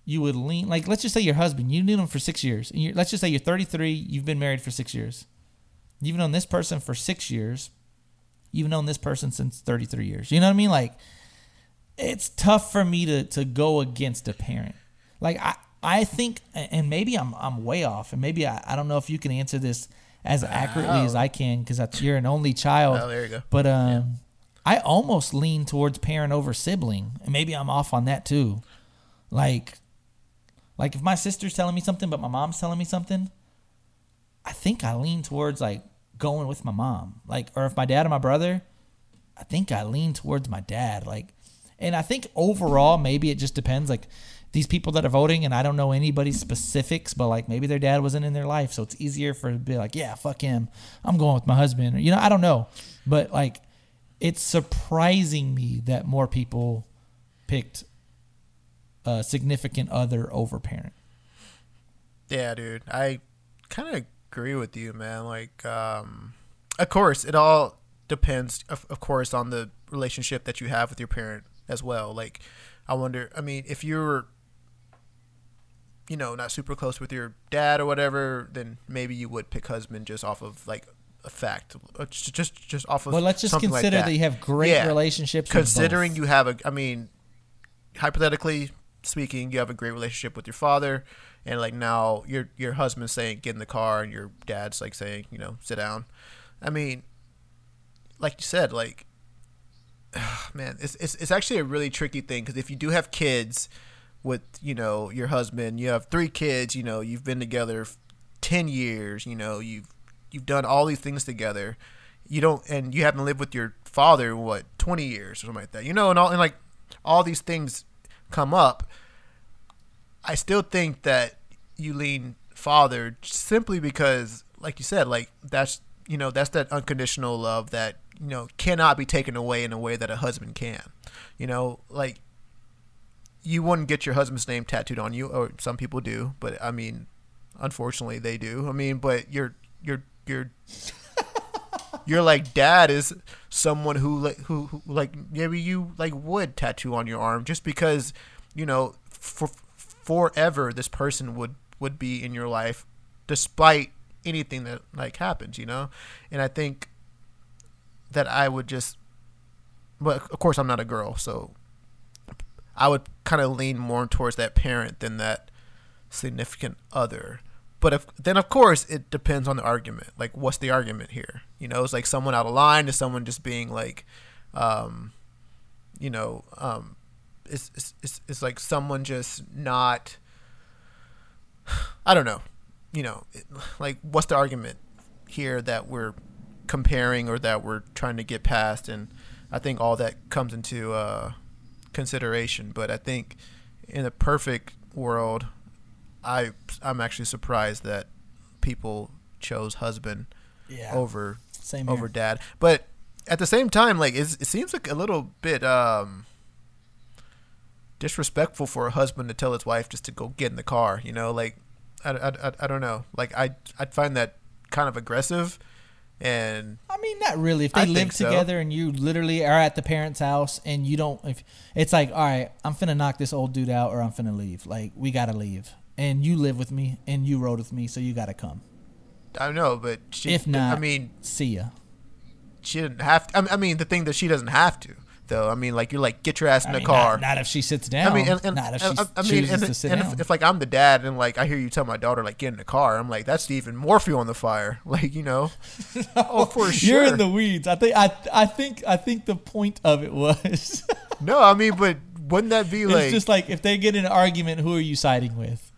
you would lean like let's just say your husband, you knew him for six years. And you're, let's just say you're 33, you've been married for six years. You've known this person for six years. You've known this person since 33 years. You know what I mean? Like, it's tough for me to to go against a parent. Like I I think, and maybe I'm I'm way off, and maybe I, I don't know if you can answer this as accurately as I can because you're an only child. Oh, there you go. But um, I almost lean towards parent over sibling, and maybe I'm off on that too. Like, like if my sister's telling me something, but my mom's telling me something, I think I lean towards like going with my mom. Like, or if my dad or my brother, I think I lean towards my dad. Like, and I think overall, maybe it just depends. Like, these people that are voting, and I don't know anybody's specifics, but like maybe their dad wasn't in their life, so it's easier for to be like, yeah, fuck him, I'm going with my husband. Or, you know, I don't know, but like, it's surprising me that more people picked a significant other over parent. Yeah, dude. I kind of agree with you, man. Like, um, of course, it all depends, of, of course, on the relationship that you have with your parent as well. Like, I wonder, I mean, if you're, you know, not super close with your dad or whatever, then maybe you would pick husband just off of like a fact, uh, just just, just off of. Well, let's just something like consider that. you have great Yeah. relationships. with considering you have a i mean hypothetically speaking you have a great relationship with your father and like now your your husband's saying get in the car and your dad's like saying you know sit down. I mean like you said like man it's it's, it's actually a really tricky thing because if you do have kids with you know your husband you have three kids you know you've been together 10 years you know you've you've done all these things together. You don't and you haven't lived with your father what 20 years or something like that you know and all and like all these things come up i still think that you lean father simply because like you said like that's you know that's that unconditional love that you know cannot be taken away in a way that a husband can. You know like you wouldn't get your husband's name tattooed on you or some people do but i mean unfortunately they do. I mean but your your your your like dad is someone who like who, who like maybe you like would tattoo on your arm just because you know for forever this person would would be in your life despite anything that like happens you know? And i think that i would just but of course i'm not a girl so i would kind of lean more towards that parent than that significant other. But if, then of course it depends on the argument. Like what's the argument here? You know it's like someone out of line is someone just being like um you know um it's it's, it's, it's like someone just not i don't know you know like what's the argument here that we're comparing or that we're trying to get past and i think all that comes into uh consideration. But I think in a perfect world, I I'm actually surprised that people chose husband Yeah. over Same over here. dad. But at the same time, like it's, it seems like a little bit um disrespectful for a husband to tell his wife just to go get in the car. You know, like I, I, I, I don't know. Like I I'd find that kind of aggressive. And I mean, not really. If they I live think so. together and you literally are at the parents' house and you don't, if it's like, all right, I'm finna knock this old dude out or I'm finna leave. Like, we gotta leave. And you live with me and you rode with me, so you gotta come. I know, but she, If not, I mean, see ya. she didn't have to. I mean, the thing that she doesn't have to, though. I mean, like you're like get your ass in I the mean, car. Not, not if she sits down. I mean, and, and, not if she I mean, and, to sit and down. if, if like I'm the dad and like I hear you tell my daughter like get in the car, I'm like that's even more fuel on the fire. Like you know, oh for sure. You're in the weeds. I think. I. I think. I think the point of it was. no, I mean, but wouldn't that be like? it's just like if they get in an argument, who are you siding with?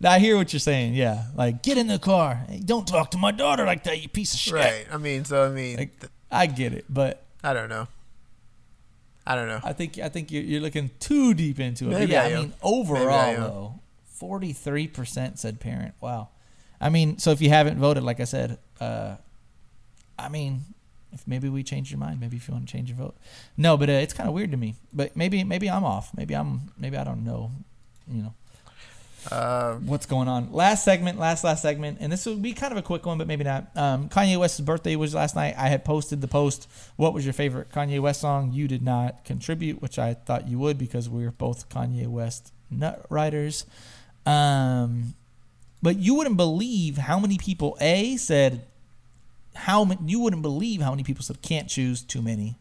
Now, I hear what you're saying. Yeah, like get in the car. Hey, don't talk to my daughter like that, you piece of shit. right? I mean, so I mean, Like, th- I get it, but I don't know. I don't know. I think I think you're, you're looking too deep into it. But yeah, I I, mean, overall I though, forty three percent said parent. Wow. I mean, so if you haven't voted, like I said, uh, I mean, if maybe we change your mind, maybe if you want to change your vote, no, but uh, it's kind of weird to me. But maybe maybe I'm off. Maybe I'm maybe I don't know. You know Uh, what's going on. Last segment, last last segment, and this will be kind of a quick one, but maybe not. Um, Kanye West's birthday was last night. I had posted the post. What was your favorite Kanye West song? You did not contribute, which I thought you would because we are both Kanye West nut writers. Um, but you wouldn't believe how many people a said how you wouldn't believe how many people said can't choose too many,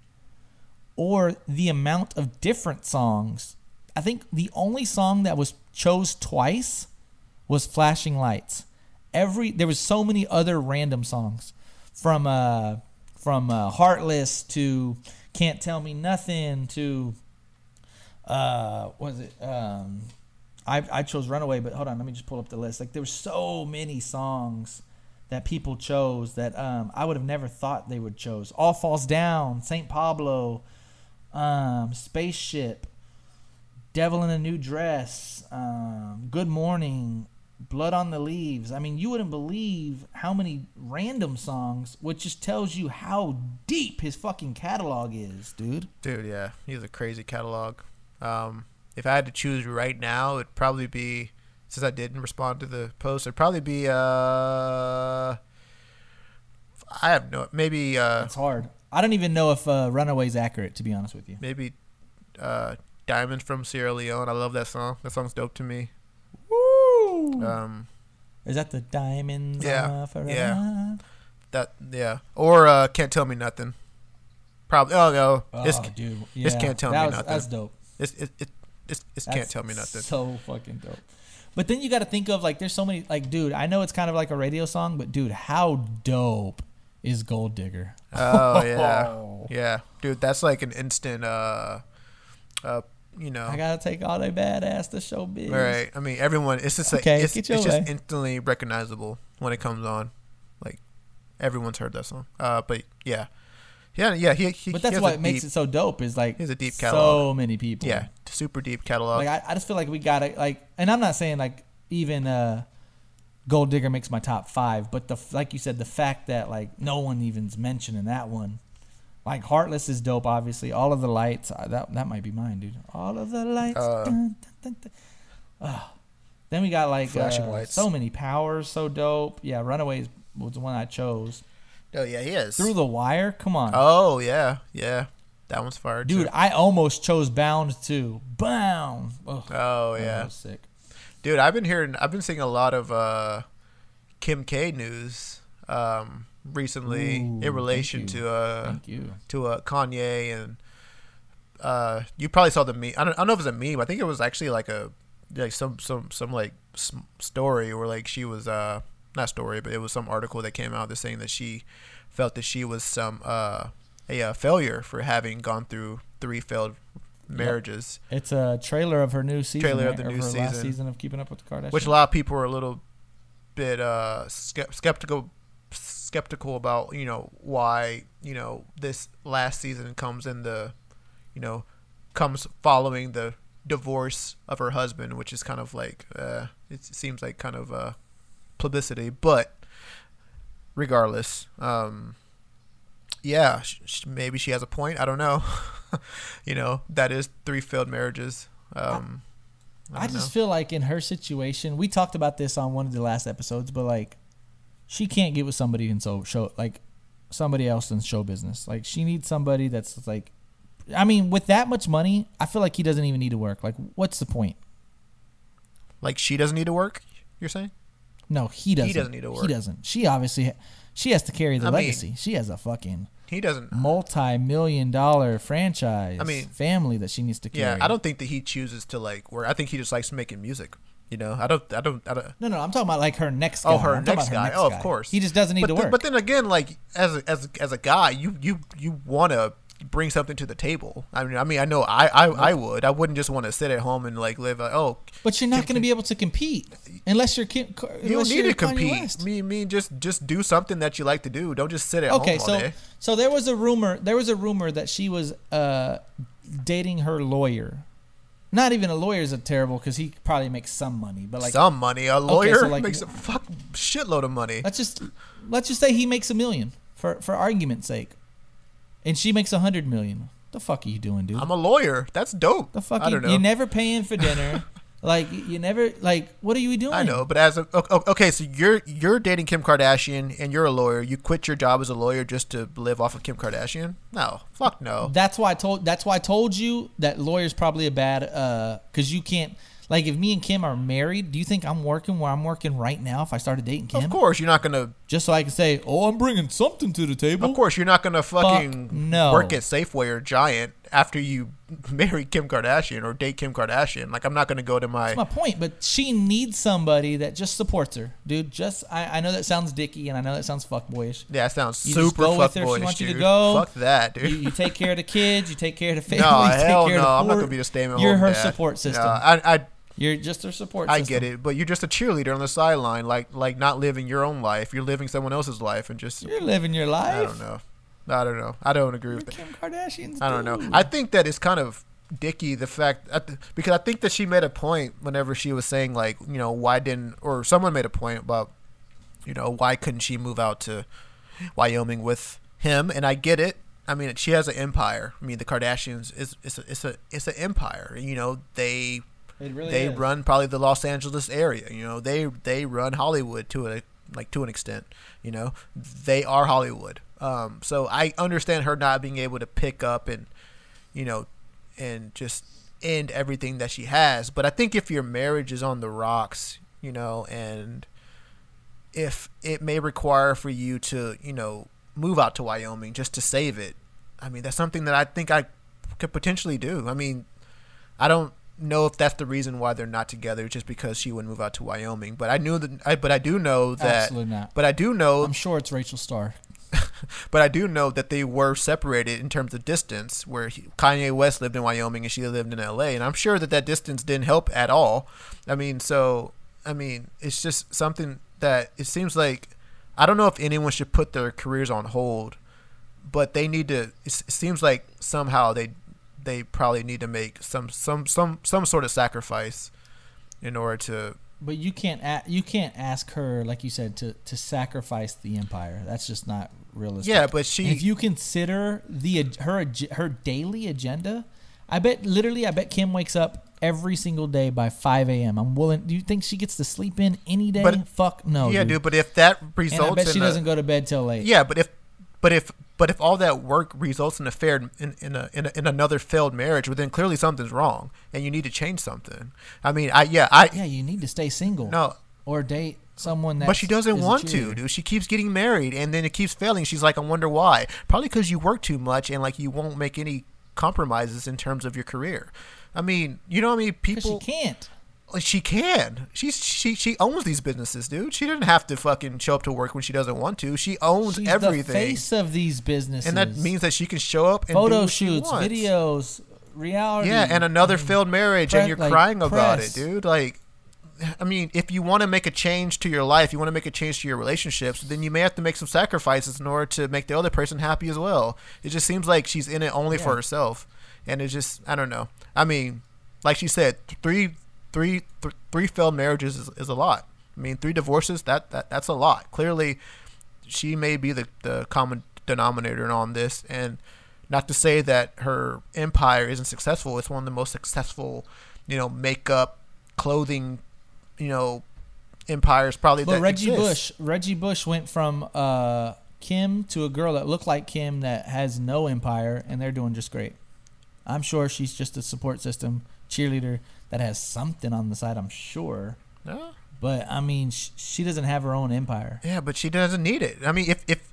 or the amount of different songs. I think the only song that was chose twice was Flashing Lights. Every there was so many other random songs. From uh from uh, Heartless to Can't Tell Me Nothing to uh was it um I I chose Runaway but hold on let me just pull up the list. Like there were so many songs that people chose that um I would have never thought they would chose. All Falls Down Saint Pablo um Spaceship Devil in a New Dress, um, Good Morning, Blood on the Leaves. I mean, you wouldn't believe how many random songs, which just tells you how deep his fucking catalog is, dude. dude, yeah, he has a crazy catalog. Um, if I had to choose right now, it'd probably be since I didn't respond to the post, it'd probably be uh, I have no maybe uh It's hard. I don't even know if uh, Runaway's accurate, to be honest with you. maybe uh Diamonds from Sierra Leone. I love that song. That song's dope to me. Woo! Um, is that the Diamonds yeah, Forever? yeah. that yeah, or uh, Can't Tell Me Nothing. Probably. Oh no, Oh, it's dude. this yeah, can't tell that me was- nothing. That's dope. it's it, it, it's, it's can't tell me nothing. So fucking dope. But then you got to think of like, there's so many like, dude. I know it's kind of like a radio song, but dude, how dope is Gold Digger? Oh yeah, yeah, dude. That's like an instant. Uh, uh, you know. I gotta take all they badass to show biz. Right. I mean, everyone. It's just like Okay, it's, it's just way. instantly recognizable when it comes on. Like everyone's heard that song. Uh, but yeah, yeah, yeah. He, he But he that's has what a makes deep, it so dope. Is like he has a deep catalog. So many people. Yeah, super deep catalog. Like I, I just feel like we gotta like, and I'm not saying like even uh, Gold Digger makes my top five, but the like you said, the fact that like no one even's mentioning that one. Like Heartless is dope, obviously. All of the lights, uh, that that might be mine, dude. All of the lights. Uh, dun, dun, dun. Ah. Then we got like Flashing uh, lights. so many powers, so dope. Yeah, Runaways was the one I chose. oh yeah, he is. Through the Wire, come on, oh yeah, yeah. That one's fire, dude. too. I almost chose Bound too. Bound. Ugh, Oh that yeah, was sick. dude. I've been hearing. I've been seeing a lot of uh, Kim K news um, recently Ooh, in relation to uh, to uh, Kanye and uh, you probably saw the meme. I don't, I don't know if it was a meme. I think it was actually like a like some some some like story where like she was uh not story, but it was some article that came out that's saying that she felt that she was some uh a uh, failure for having gone through three failed marriages, It's a trailer of her new season. Trailer of the new her last season. season of Keeping Up with the Kardashians. which a lot of people are a little bit uh skeptical skeptical about you know why you know this last season comes in the you know comes following the divorce of her husband, which is kind of like uh, it seems like kind of uh, publicity, but regardless, um, yeah, sh- sh- maybe she has a point. I don't know. you know, that is three failed marriages. Um, I, don't just know. feel like in her situation, we talked about this on one of the last episodes, but like, she can't get with somebody in so show like somebody else in show business. Like, she needs somebody that's like, I mean, with that much money, I feel like he doesn't even need to work. Like, what's the point? like she doesn't need to work. You're saying? No, he doesn't. He doesn't need to work. He doesn't. She obviously, she has to carry the I mean- legacy. she has a fucking He doesn't. multi-million dollar franchise. I mean- family that she needs to carry. Yeah, I don't think that he chooses to like work. I think he just likes making music. You know, I don't. I don't. I don't. No, no, I'm talking about like her next. Guy. Oh, her next guy. oh, of course. He just doesn't need but to th- work. but then again, like as a, as a, as a guy, you you you want to bring something to the table. I mean, I mean, I know I I, I would. I wouldn't just want to sit at home and like live. Like, oh, But you're not going to be able to compete unless you're Kim, you don't need to compete. Me me just just do something that you like to do. Don't just sit at Okay, home all so so there was a rumor. There was a rumor that she was uh, dating her lawyer. Not even a lawyer is a terrible because he probably makes some money, but like Some money. A lawyer so, like, makes a fuck shitload of money. let's just let's just say he makes a million for for argument's sake, and she makes a hundred million. The fuck are you doing, dude? I'm a lawyer. That's dope. the fuck I you, don't know. you're never paying for dinner. like you never like what are you doing? I know, but as a okay, so you're you're dating Kim Kardashian and you're a lawyer. You quit your job as a lawyer just to live off of Kim Kardashian? No, fuck no. That's why I told. That's why I told you that lawyer's probably a bad. Uh, because you can't. Like, if me and Kim are married, do you think I'm working where I'm working right now? If I started dating Kim, Of course, you're not gonna. Just so I can say, "Oh, I'm bringing something to the table." Of course, you're not gonna fucking no. work at Safeway or Giant after you marry Kim Kardashian or date Kim Kardashian. Like, I'm not gonna go to my. That's my point. But she needs somebody that just supports her, dude. Just I, I know that sounds dicky, and I know that sounds fuckboyish. Yeah, that sounds You super go with her fuckboyish, she wants you to dude. go. Fuck that, dude. You, you take care of the kids. You take care of the family. no, you take hell care no. of the I'm not gonna be the stay-at-home You're her dad. support No, system. I, I You're just her support. I system. get it, but you're just a cheerleader on the sideline, like like not living your own life. You're living someone else's life, and just You're living your life. I don't know. I don't know. I don't agree with that. Kim Kardashian's. I don't know. dude. I think that it's kind of dicky the fact uh, I because I think that she made a point whenever she was saying like you know why didn't or someone made a point about you know why couldn't she move out to Wyoming with him and I get it. I mean she has an empire. I mean the Kardashians is it's a, it's a it's an empire. You know they really they is. run probably the Los Angeles area. You know, they they run Hollywood to a like to an extent. You know, they are Hollywood. Um, so I understand her not being able to pick up and you know and just end everything that she has. But I think if your marriage is on the rocks, you know, and if it may require for you to you know move out to Wyoming just to save it, I mean that's something that I think I could potentially do. I mean, I don't know if that's the reason why they're not together, just because she wouldn't move out to Wyoming. But I knew that. I, but I do know that. Absolutely not. But I do know. I'm sure it's Rachel Starr. But I do know that they were separated in terms of distance, where he, Kanye West lived in Wyoming and she lived in L.A. And I'm sure that that distance didn't help at all. I mean, so I mean, it's just something that it seems like I don't know if anyone should put their careers on hold, but they need to. It seems like somehow they they probably need to make some some some some sort of sacrifice in order to But you can't a- you can't ask her like you said to to sacrifice the empire. That's just not realistic. Yeah, but she- And if you consider the her her daily agenda, I bet literally I bet Kim wakes up every single day by 5 a.m. I'm willing. Do you think she gets to sleep in any day? But- Fuck no. yeah, dude. dude. But if that And results, I bet she a- doesn't go to bed till late. Yeah, but if but if but if all that work results in a fair in in, a, in, a, in another failed marriage, well then clearly something's wrong, and you need to change something. I mean, I yeah, I Yeah, you need to stay single. no, Or date someone that. but she doesn't want to, dude. She keeps getting married, and then it keeps failing. She's like, I wonder why. Probably because you work too much, and like you won't make any compromises in terms of your career. I mean, you know, what I mean, Because people. she can't. Like she can. She's she she owns these businesses, dude. She didn't have to fucking show up to work when she doesn't want to. She owns She's everything, the face of these businesses. and that means that she can show up and photo shoots, videos, reality. Yeah, and another um, failed marriage, and you're like, crying about it, dude. Like, I mean, if you want to make a change to your life, you want to make a change to your relationships, then you may have to make some sacrifices in order to make the other person happy as well. It just seems like she's in it only for herself, and it's just I don't know. I mean, like she said, three three th- three failed marriages is, is a lot. I mean, three divorces that, that that's a lot. Clearly, she may be the the common denominator on this, and not to say that her empire isn't successful. It's one of the most successful, you know, makeup, clothing, you know, empires probably. But that Reggie exists. Bush, Reggie Bush went from uh, Kim to a girl that looked like Kim that has no empire, and they're doing just great. I'm sure she's just a support system cheerleader that has something on the side. I'm sure, Yeah. but I mean, sh- she doesn't have her own empire. Yeah, but she doesn't need it. I mean, if if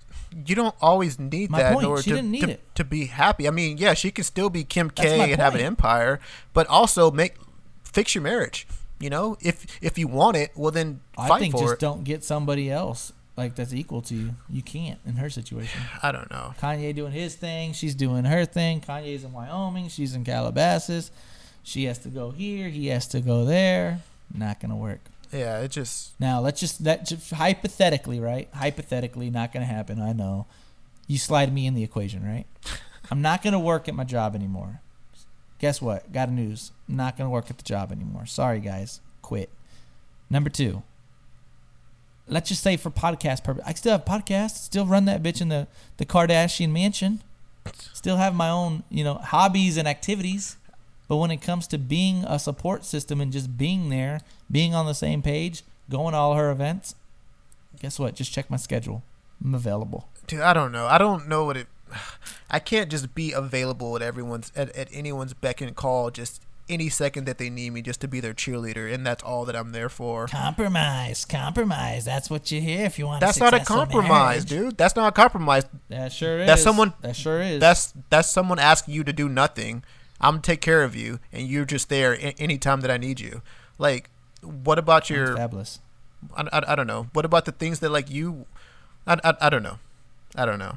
you don't always need My that point, in order she to, didn't need to, it. to be happy. I mean, yeah, she can still be Kim That's K and have an empire, but also make fix your marriage. You know, if if you want it, well then I think just it. don't get somebody else like that's equal to you. You can't in her situation. I don't know. Kanye doing his thing, she's doing her thing. Kanye's in Wyoming, she's in Calabasas. She has to go here, he has to go there. Not gonna work. Yeah, it just Now let's just that just hypothetically, right? Hypothetically, not gonna happen. I know. You slide me in the equation, right? I'm not gonna work at my job anymore. Guess what? Got a news. I'm not gonna work at the job anymore. Sorry, guys. Quit. Number two. Let's just say for podcast purpose, I still have podcasts. Still run that bitch in the the Kardashian mansion. Still have my own, you know, hobbies and activities. But when it comes to being a support system and just being there, being on the same page, going to all her events, guess what? Just check my schedule. I'm available. dude, I don't know. I don't know what it. I can't just be available at everyone's at, at anyone's beck and call just any second that they need me just to be their cheerleader, and that's all that I'm there for. Compromise, compromise. That's what you hear if you want. To. That's not a compromise, dude. That's not a compromise. That sure is. That's someone- That sure is. That's that's someone asking you to do nothing. I'm gonna take care of you, and you're just there a- anytime that I need you. Like, what about Sounds your? fabulous. I, I, I don't know. What about the things that like you? I, I, I don't know. I don't know.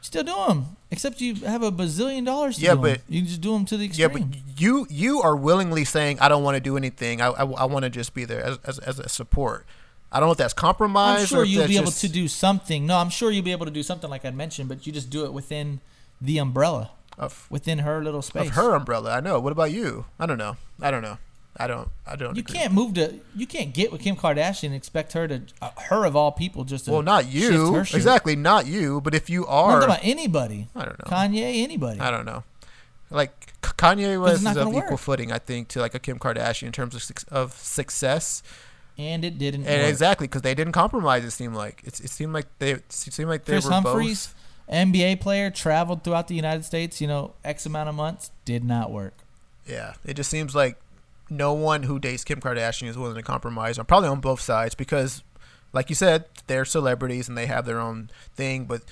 Still do them, except you have a bazillion dollars. To Yeah, but- you can just do them to the extreme. Yeah, but you you are willingly saying I don't want to do anything. I I, I want to just be there as, as as a support. I don't know if that's compromise. I'm or sure you'll that's be able to do something. No, I'm sure you'll be able to do something like I mentioned, but you just do it within the umbrella, of, within her little space. of her umbrella. I know. What about you? I don't know. I don't know. I don't. I don't. You agree. can't move to. You can't get with Kim Kardashian and expect her to, uh, her of all people, just to Well, not you. Exactly, not you. But if you are, about anybody. I don't know. Kanye, anybody. I don't know. Like Kanye was not of gonna equal work. footing, I think, to like a Kim Kardashian in terms of of success, and it didn't. and work. exactly because they didn't compromise. It seemed like it's, it seemed like they it seemed like they Kris were Humphries, both. NBA player, traveled throughout the United States. You know, X amount of months, did not work. Yeah, it just seems like no one who dates Kim Kardashian is willing to compromise. on probably on both sides because, like you said, they're celebrities and they have their own thing. But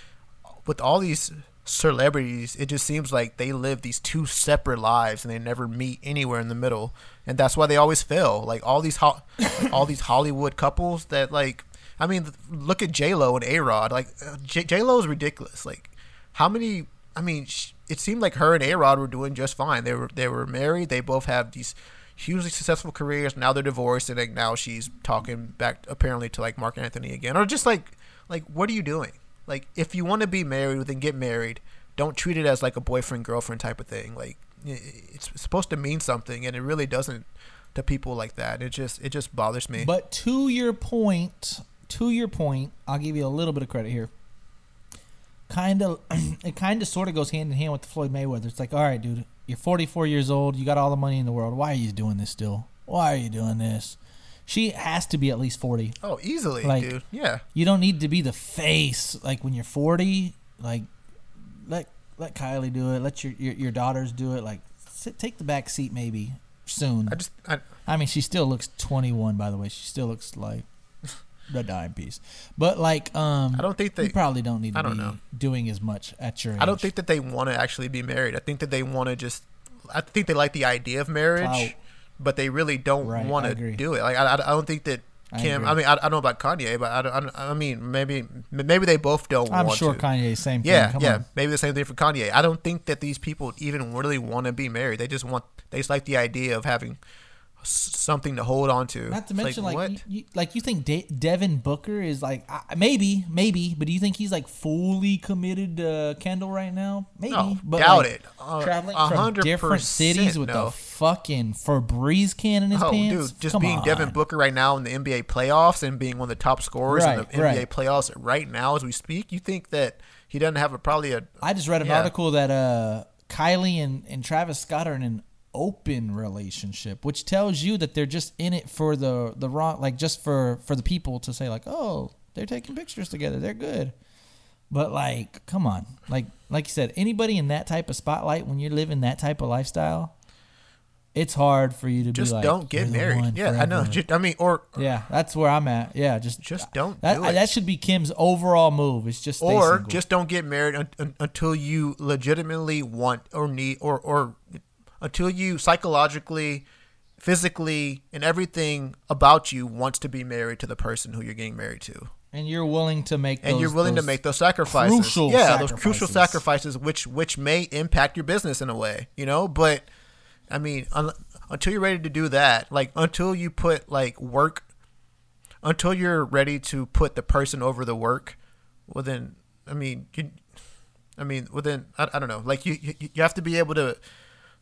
with all these celebrities, it just seems like they live these two separate lives and they never meet anywhere in the middle, and that's why they always fail. Like all these ho- all these Hollywood couples that like, I mean, look at uh, J Lo and A Rod. Like J Lo is ridiculous. Like how many? I mean, it seemed like her and A Rod were doing just fine. They were they were married. They both have these hugely successful careers. Now they're divorced, and like now she's talking back apparently to like Marc Anthony again, or just like like what are you doing? Like if you want to be married, then get married. Don't treat it as like a boyfriend girlfriend type of thing. Like it's supposed to mean something, and it really doesn't to people like that. It just it just bothers me. But to your point, to your point, I'll give you a little bit of credit here. Kind of, it kind of sort of goes hand in hand with the Floyd Mayweather. It's like, all right, dude, you're 44 years old, you got all the money in the world. Why are you doing this still? Why are you doing this? She has to be at least 40. oh, easily, Like- dude. Yeah. You don't need to be the face like when you're 40. Like, let let Kylie do it. Let your your, your daughters do it. Like, sit, take the back seat maybe soon. I just I, I mean, she still looks 21, by the way. She still looks like a dime piece. But like, um, I don't think they- you probably don't need to I don't be know. doing as much at your age. I don't think that they want to actually be married. I think that they want to just. I think they like the idea of marriage, Clout. but they really don't Right, want to do it. Like I, I, I don't think that Kim. agree. I, mean, I, I don't know about Kanye, but I, don't, I, I mean, maybe maybe they both don't. I'm sure to. Kanye same thing. Yeah, Come yeah. on. Maybe the same thing for Kanye. I don't think that these people even really want to be married. They just want. They just like the idea of having something to hold on to. Not to It's mention, like, what? you, you, like you think De- Devin Booker is like uh, maybe, maybe, but do you think he's like fully committed to Kendall right now? Maybe, No, but doubt like, it. Uh, traveling from different cities with no. the fucking Febreze can in his Oh, pants. dude, just Come being on. Devin Booker right now in the NBA playoffs and being one of the top scorers in the NBA right. playoffs right now as we speak, you think that he doesn't have a probably a I just read an Yeah. article that uh, Kylie and, and Travis Scott are in an open relationship, which tells you that they're just in it for the the wrong, like just for for the people to say like, oh, they're taking pictures together, they're good. But like, come on, like like you said, anybody in that type of spotlight when you're living that type of lifestyle, it's hard for you to just be like, don't get married. Yeah, I know. Just, I mean, or yeah, that's where I'm at. Yeah, just Just don't That do that should be Kim's overall move. It's just or just don't get married un- un- until you legitimately want or need or or until you psychologically physically and everything about you wants to be married to the person who you're getting married to. And you're willing to make and those- you're willing to make those sacrifices. crucial yeah those crucial sacrifices. sacrifices which which may impact your business in a way you know? But i mean un- until you're ready to do that like until you put like work until you're ready to put the person over the work well then i mean you i mean well then i, I don't know. Like you, you you have to be able to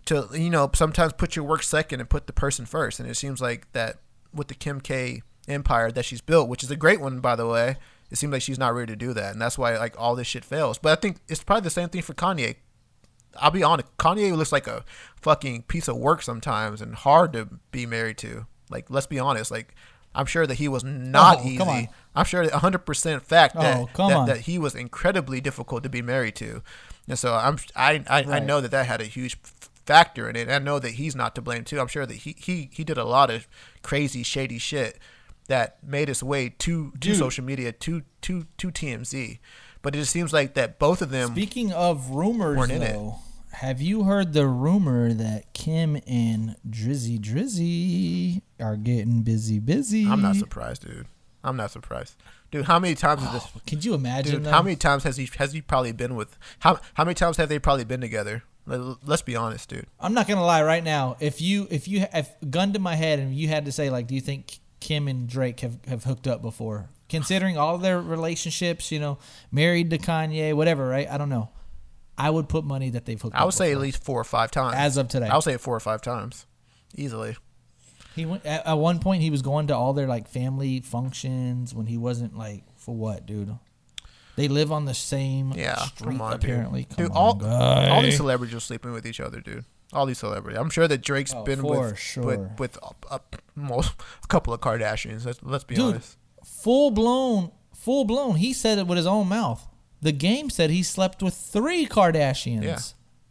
to you know sometimes put your work second and put the person first. And it seems like that with the kim k empire that she's built which is a great one by the way it seems like she's not ready to do that. And that's why like all this shit fails. But i think it's probably the same thing for kanye. I'll be honest kanye looks like a fucking piece of work sometimes and hard to be married to. Like let's be honest like i'm sure that he was not Oh, easy. i'm sure that 100% fact that, Oh, that, that he was incredibly difficult to be married to. And so i'm i i, I know that that had a huge factor in it i know that he's not to blame too i'm sure that he he, he did a lot of crazy shady shit that made its way to to Dude. social media to to to tmz but it just seems like that both of them Speaking of rumors, weren't in it. though, have you heard the rumor that Kim and Drizzy Drizzy are getting busy, busy? i'm not surprised dude i'm not surprised dude how many times is this oh, Could you imagine? Dude, how many times has he has he probably been with? How how many times have they probably been together? Let- Let's be honest, dude. I'm not gonna lie. Right now, if you if you if gun to my head and you had to say like, do you think Kim and Drake have have hooked up before? Considering all their relationships, you know, married to Kanye, whatever, right? I don't know. I would put money that they've hooked up. I would say at least four or five times. As of today. I would say four or five times, easily. He went at, at one point. He was going to all their like family functions when he wasn't like for what, dude? They live on the same Yeah, street come on, apparently. dude. Dude, all guy. all these celebrities are sleeping with each other, dude. All these celebrities. I'm sure that Drake's Oh, been with sure. with with a, a, most, a couple of Kardashians. Let's, let's be Dude, honest. full blown, full blown. He said it with his own mouth. The game said he slept with three Kardashians: Yeah.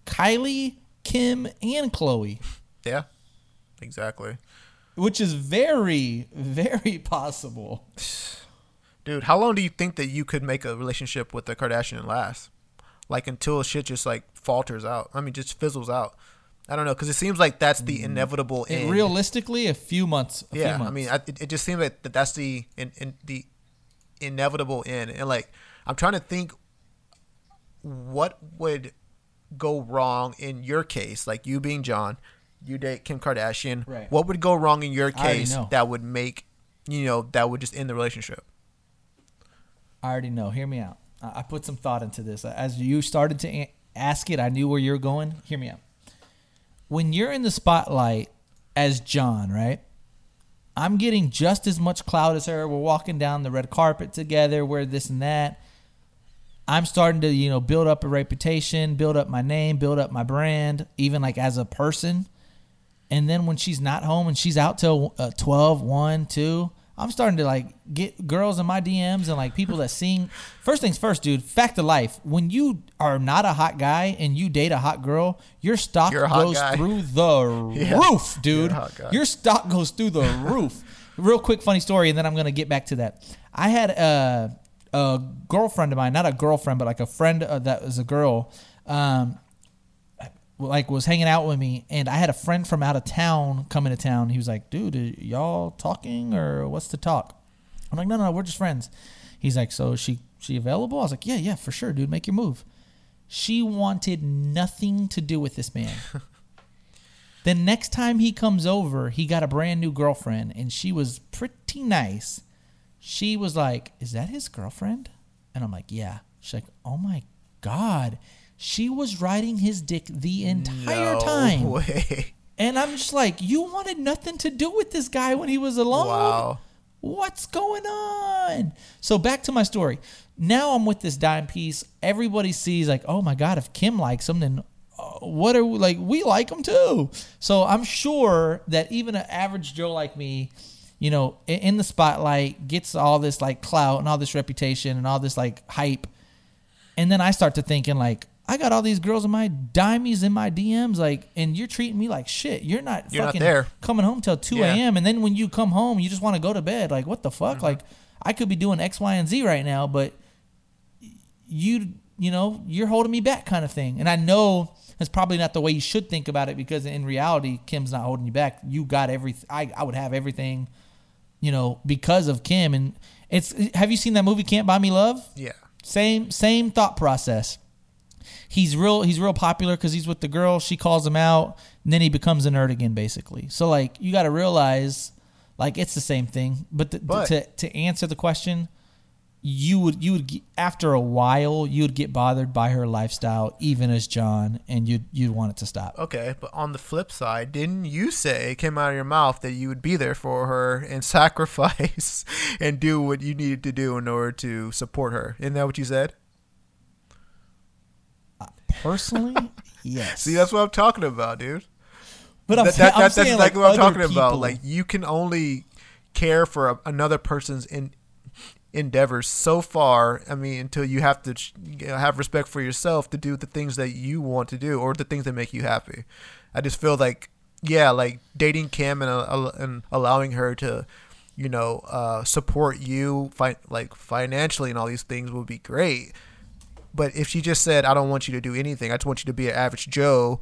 Kylie, Kim, and Khloe, Yeah, exactly. which is very, very possible. Dude, how long do you think that you could make a relationship with a Kardashian last? Like until shit just like falters out. I mean, just fizzles out. I don't know, because it seems like that's the mm. inevitable And end. realistically, a few months. A yeah, few months. I mean, I, it, it just seems like that that's the in, in the inevitable end. And like, I'm trying to think, what would go wrong in your case? Like you being John, you date Kim Kardashian. Right. What would go wrong in your case that would make you know that would just end the relationship? I already know. Hear me out. I put some thought into this. As you started to ask it, I knew where you're going. Hear me out. When you're in the spotlight as John, right? I'm getting just as much clout as her. We're walking down the red carpet together. We're this and that. I'm starting to, you know, build up a reputation, build up my name, build up my brand, even like as a person. And then when she's not home and she's out till uh, 12, 1, 2, I'm starting to like get girls in my DMs and like people that sing. First things first, dude, fact of life. When you are not a hot guy and you date a hot girl, your stock You're a hot goes guy. through the Yeah. roof, dude. You're a hot guy. Your stock goes through the roof. Real quick, funny story, and then I'm gonna get back to that. I had a, a girlfriend of mine, not a girlfriend, but like a friend uh, that was a girl. Um, like was hanging out with me and I had a friend from out of town coming to town. He was like, "Dude, y'all talking or what's the talk?" I'm like, "No, no, we're just friends." He's like, "So is she she available?" I was like, "Yeah, yeah, for sure, dude. Make your move." She wanted nothing to do with this man. Then next time he comes over, he got a brand new girlfriend, and she was pretty nice. She was like, "Is that his girlfriend?" And I'm like, "Yeah." She's like, "Oh my god." She was riding his dick the entire No time. way. And I'm just like, you wanted nothing to do with this guy when he was alone. Wow. What's going on? So back to my story. Now I'm with this dime piece. Everybody sees like, oh my god, if Kim likes him, then uh, what are we like? We like him too. So I'm sure that even an average Joe like me, you know, in the spotlight, gets all this like clout and all this reputation and all this like hype, and then I start to thinking like. I got all these girls in my dimies in my DMs, like, and you're treating me like shit. You're not You're not there. coming home till 2 Yeah. Mm-hmm. a.m. and then when you come home, you just want to go to bed. Like, what the fuck? Like, I could be doing X, Y, and Z right now, but you, you know, you're holding me back, kind of thing. And I know that's probably not the way you should think about it because in reality, Kim's not holding you back. You got everything. I, I would have everything, you know, because of Kim. And it's. Have you seen that movie Can't Buy Me Love? Yeah. Same same thought process. He's real he's real popular because he's with the girl. She calls him out, and then he becomes a nerd again, basically. So like you got to realize, like it's the same thing. But, the, But- to to answer the question, you would you would get, after a while you would get bothered by her lifestyle, even as John, and you'd you'd want it to stop. Okay, but on the flip side, didn't you say it came out of your mouth that you would be there for her and sacrifice and do what you needed to do in order to support her? Isn't that what you said? Personally, yes. See, that's what I'm talking about, dude. but I'm, That- that- I'm that's saying, exactly like, what I'm talking about. Like you can only care for a, another person's in, endeavors so far. I mean, until you have to you know, have respect for yourself to do the things that you want to do or the things that make you happy. I just feel like, yeah, like dating Kim and uh, and allowing her to, you know, uh, support you, fi- like financially and all these things would be great. But if she just said, "I don't want you to do anything. I just want you to be an average Joe,"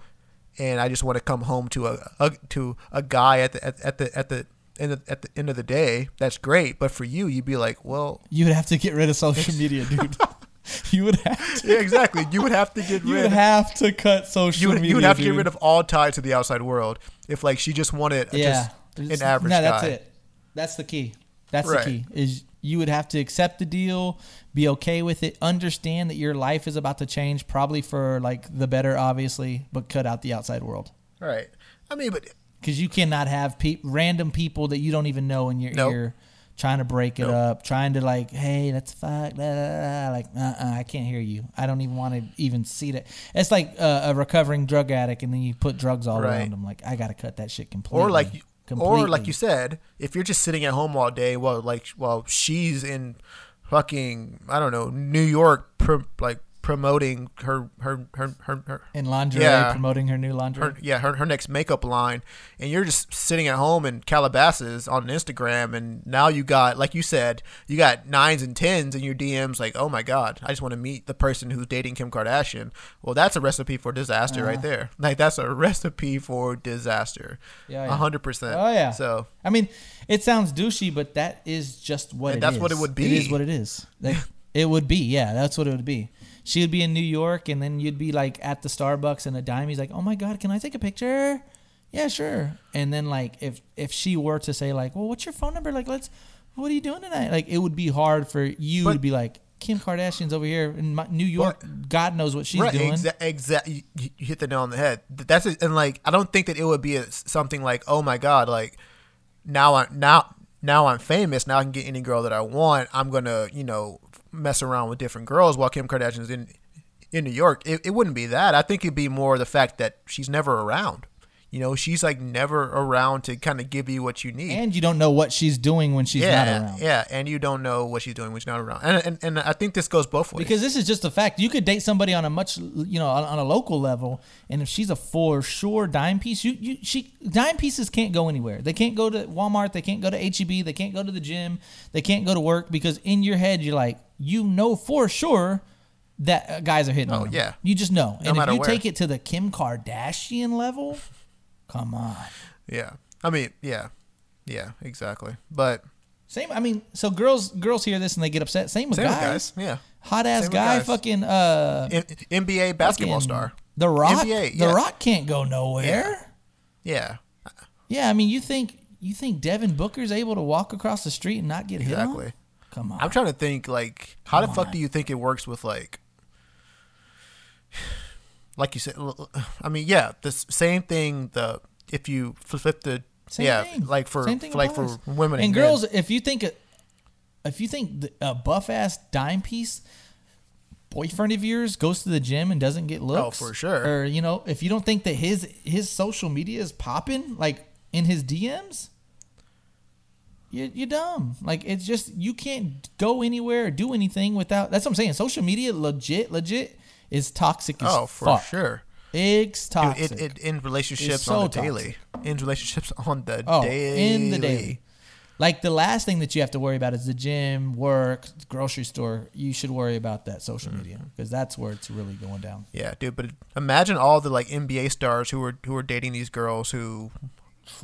and I just want to come home to a, a to a guy at the at, at the at the end of, at the end of the day, that's great. But for you, you'd be like, well, you would have to get rid of social media, dude. you would have to. yeah, exactly. You would have to get rid. You would have to cut social you would, media. you would have to get rid of all ties to the outside world if like she just wanted yeah. just an average no, guy. that's it. That's the key. That's Right. the key. Is you would have to accept the deal, be okay with it, understand that your life is about to change, probably for like the better, obviously, but cut out the outside world Right. I mean, but because you cannot have pe- random people that you don't even know in your Nope. ear trying to break it Nope. up, trying to like, hey, let's fuck, blah, blah, blah. like, uh, uh I can't hear you. I don't even want to even see that. It's like uh, a recovering drug addict, and then you put drugs all Right. around them. Like, I gotta cut that shit completely. or like or like you said, if you're just sitting at home all day while like while she's in fucking I don't know New York, like promoting her her her her, her in lingerie, Yeah. promoting her new lingerie. her yeah her, her next makeup line and you're just sitting at home in calabasas on instagram and now you got like you said you got nines and tens in your dms like oh my god i just want to meet the person who's dating kim kardashian well that's a recipe for disaster right uh-huh. there like that's a recipe for disaster Yeah, a yeah. 100% Oh yeah. so I mean, it sounds douchey, but that is just what that's is. what it would be. It is what it is. Like, it would be. Yeah, that's what it would be. She would be in New York, and then you'd be like at the Starbucks, and a dime. He's like, "Oh my god, can I take a picture?" Yeah, sure. And then like if if she were to say like, "Well, what's your phone number?" Like, let's. What are you doing tonight? Like, it would be hard for you But- to be like. Kim Kardashian's over here in my, New York. God knows what she's right doing. exa- exactly you, you hit the nail on the head that's it and like i don't think that it would be a, something like oh my god like now i now now i'm famous now i can get any girl that i want i'm gonna you know mess around with different girls while kim kardashian's in in new york it, it wouldn't be that. I think it'd be more the fact that she's never around you know she's like never around to kind of give you what you need and you don't know what she's doing when she's yeah not around. yeah and you don't know what she's doing when she's not around and, and, and i think this goes both ways Because this is just a fact. You could date somebody on a much, you know, on, on a local level, and if she's a for sure dime piece, you, you, she, dime pieces can't go anywhere. They can't go to Walmart. They can't go to HEB. They can't go to the gym. They can't go to work because in your head you're like, you know for sure that uh, guys are hitting Oh, yeah. You just know. and if you where. take it to the Kim Kardashian level, come on. yeah i mean yeah yeah exactly but Same. I mean, so girls, girls hear this and they get upset. Same with Same with guys. guys, yeah. Hot ass guy, guys. fucking uh, N- NBA basketball star. The Rock. NBA, The. Rock can't go nowhere. Yeah, Yeah, I mean, you think you think Devin Booker's able to walk across the street and not get hit exactly. on? Come on. I'm trying to think like how the fuck on. do you think it works with like like you said I mean yeah the same thing the if you flip the Same yeah thing. like for, Same thing for like for women and and, girls. men. If you think a, if you think a buff ass dime piece boyfriend of yours goes to the gym and doesn't get oh, looks, Oh, for sure. Or you know, if you don't think that his his social media is popping like in his DMs. You're, you're dumb. Like it's just you can't go anywhere or do anything without. That's what I'm saying. Social media, legit, legit, is toxic as oh for fuck. sure It's Dude, toxic. it, it in relationships so on the daily in relationships on the Oh, daily in the daily. Like the last thing that you have to worry about is the gym, work, grocery store. You should worry about that social media Mm-hmm. because that's where it's really going down. yeah dude but imagine all the like NBA stars who were who were dating these girls who who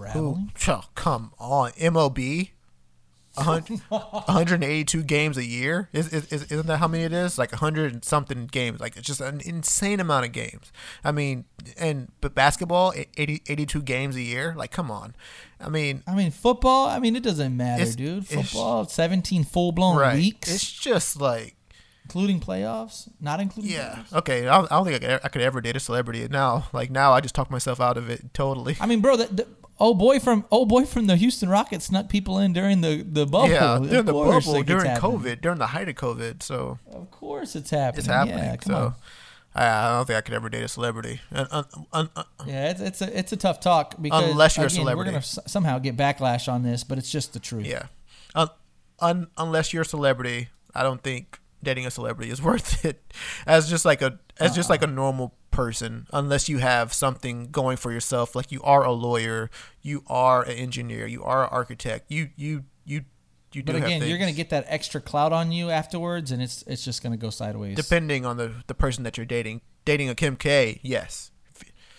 Traveling. oh, come on MLB a hun- 182 games a year? Is, is, is isn't that how many it is? Like 100 and something games. Like it's just an insane amount of games. I mean and but basketball 80, 82 games a year? Like come on. I mean I mean, football. I mean, it doesn't matter, dude. Football, seventeen full blown right. weeks, it's just like including playoffs, not including. yeah playoffs. okay i don't, I don't think I could, I could ever date a celebrity now like now i just talk myself out of it totally I mean, bro, the, the old boy from old boy from the Houston Rockets snuck people in during the the bubble. yeah Of during the bubble during covid during the height of covid so Of course, it's happening. it's happening Yeah, come so on. I, I don't think i could ever date a celebrity Yeah, it's, it's a it's a tough talk because Unless you're a celebrity. we're gonna s- somehow get backlash on this, but it's just the truth. Yeah. Un- unless you're a celebrity, I don't think dating a celebrity is worth it. As just like a as just like a uh-uh. normal person, unless you have something going for yourself, like you are a lawyer, you are an engineer, you are an architect, you you you you do But again, you're gonna get that extra clout on you afterwards, and it's it's just gonna go sideways. depending on the the person that you're dating. Dating a Kim K, yes.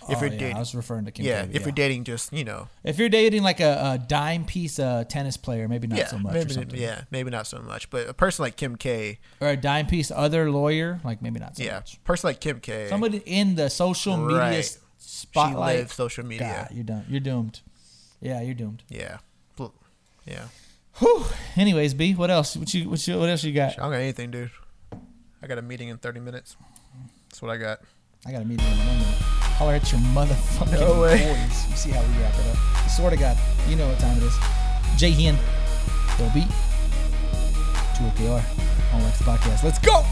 If, Oh, you're yeah, dating, I was referring to Kim yeah, K, if you're dating just you know, if you're dating like a, a dime piece uh, tennis player, maybe not yeah, so much, maybe yeah, maybe not so much, but a person like Kim K, or a dime piece other lawyer, like maybe not so yeah, much. person like Kim K, Somebody in the social media Right. she spotlight. lives social media. God, you're done. You're doomed. Yeah, you're doomed. Yeah. Yeah. Whew. Anyways, B, what else? What you what, you, what else you got? I don't got anything, dude. I got a meeting in 30 minutes. That's what I got. I got a meeting in one minute. Holler at your motherfucking No boys. You see how we wrap it up. I swear to God, you know what time it is. Jay Hen, Bill B, 2OKR, on Lex Podcast. Let's go!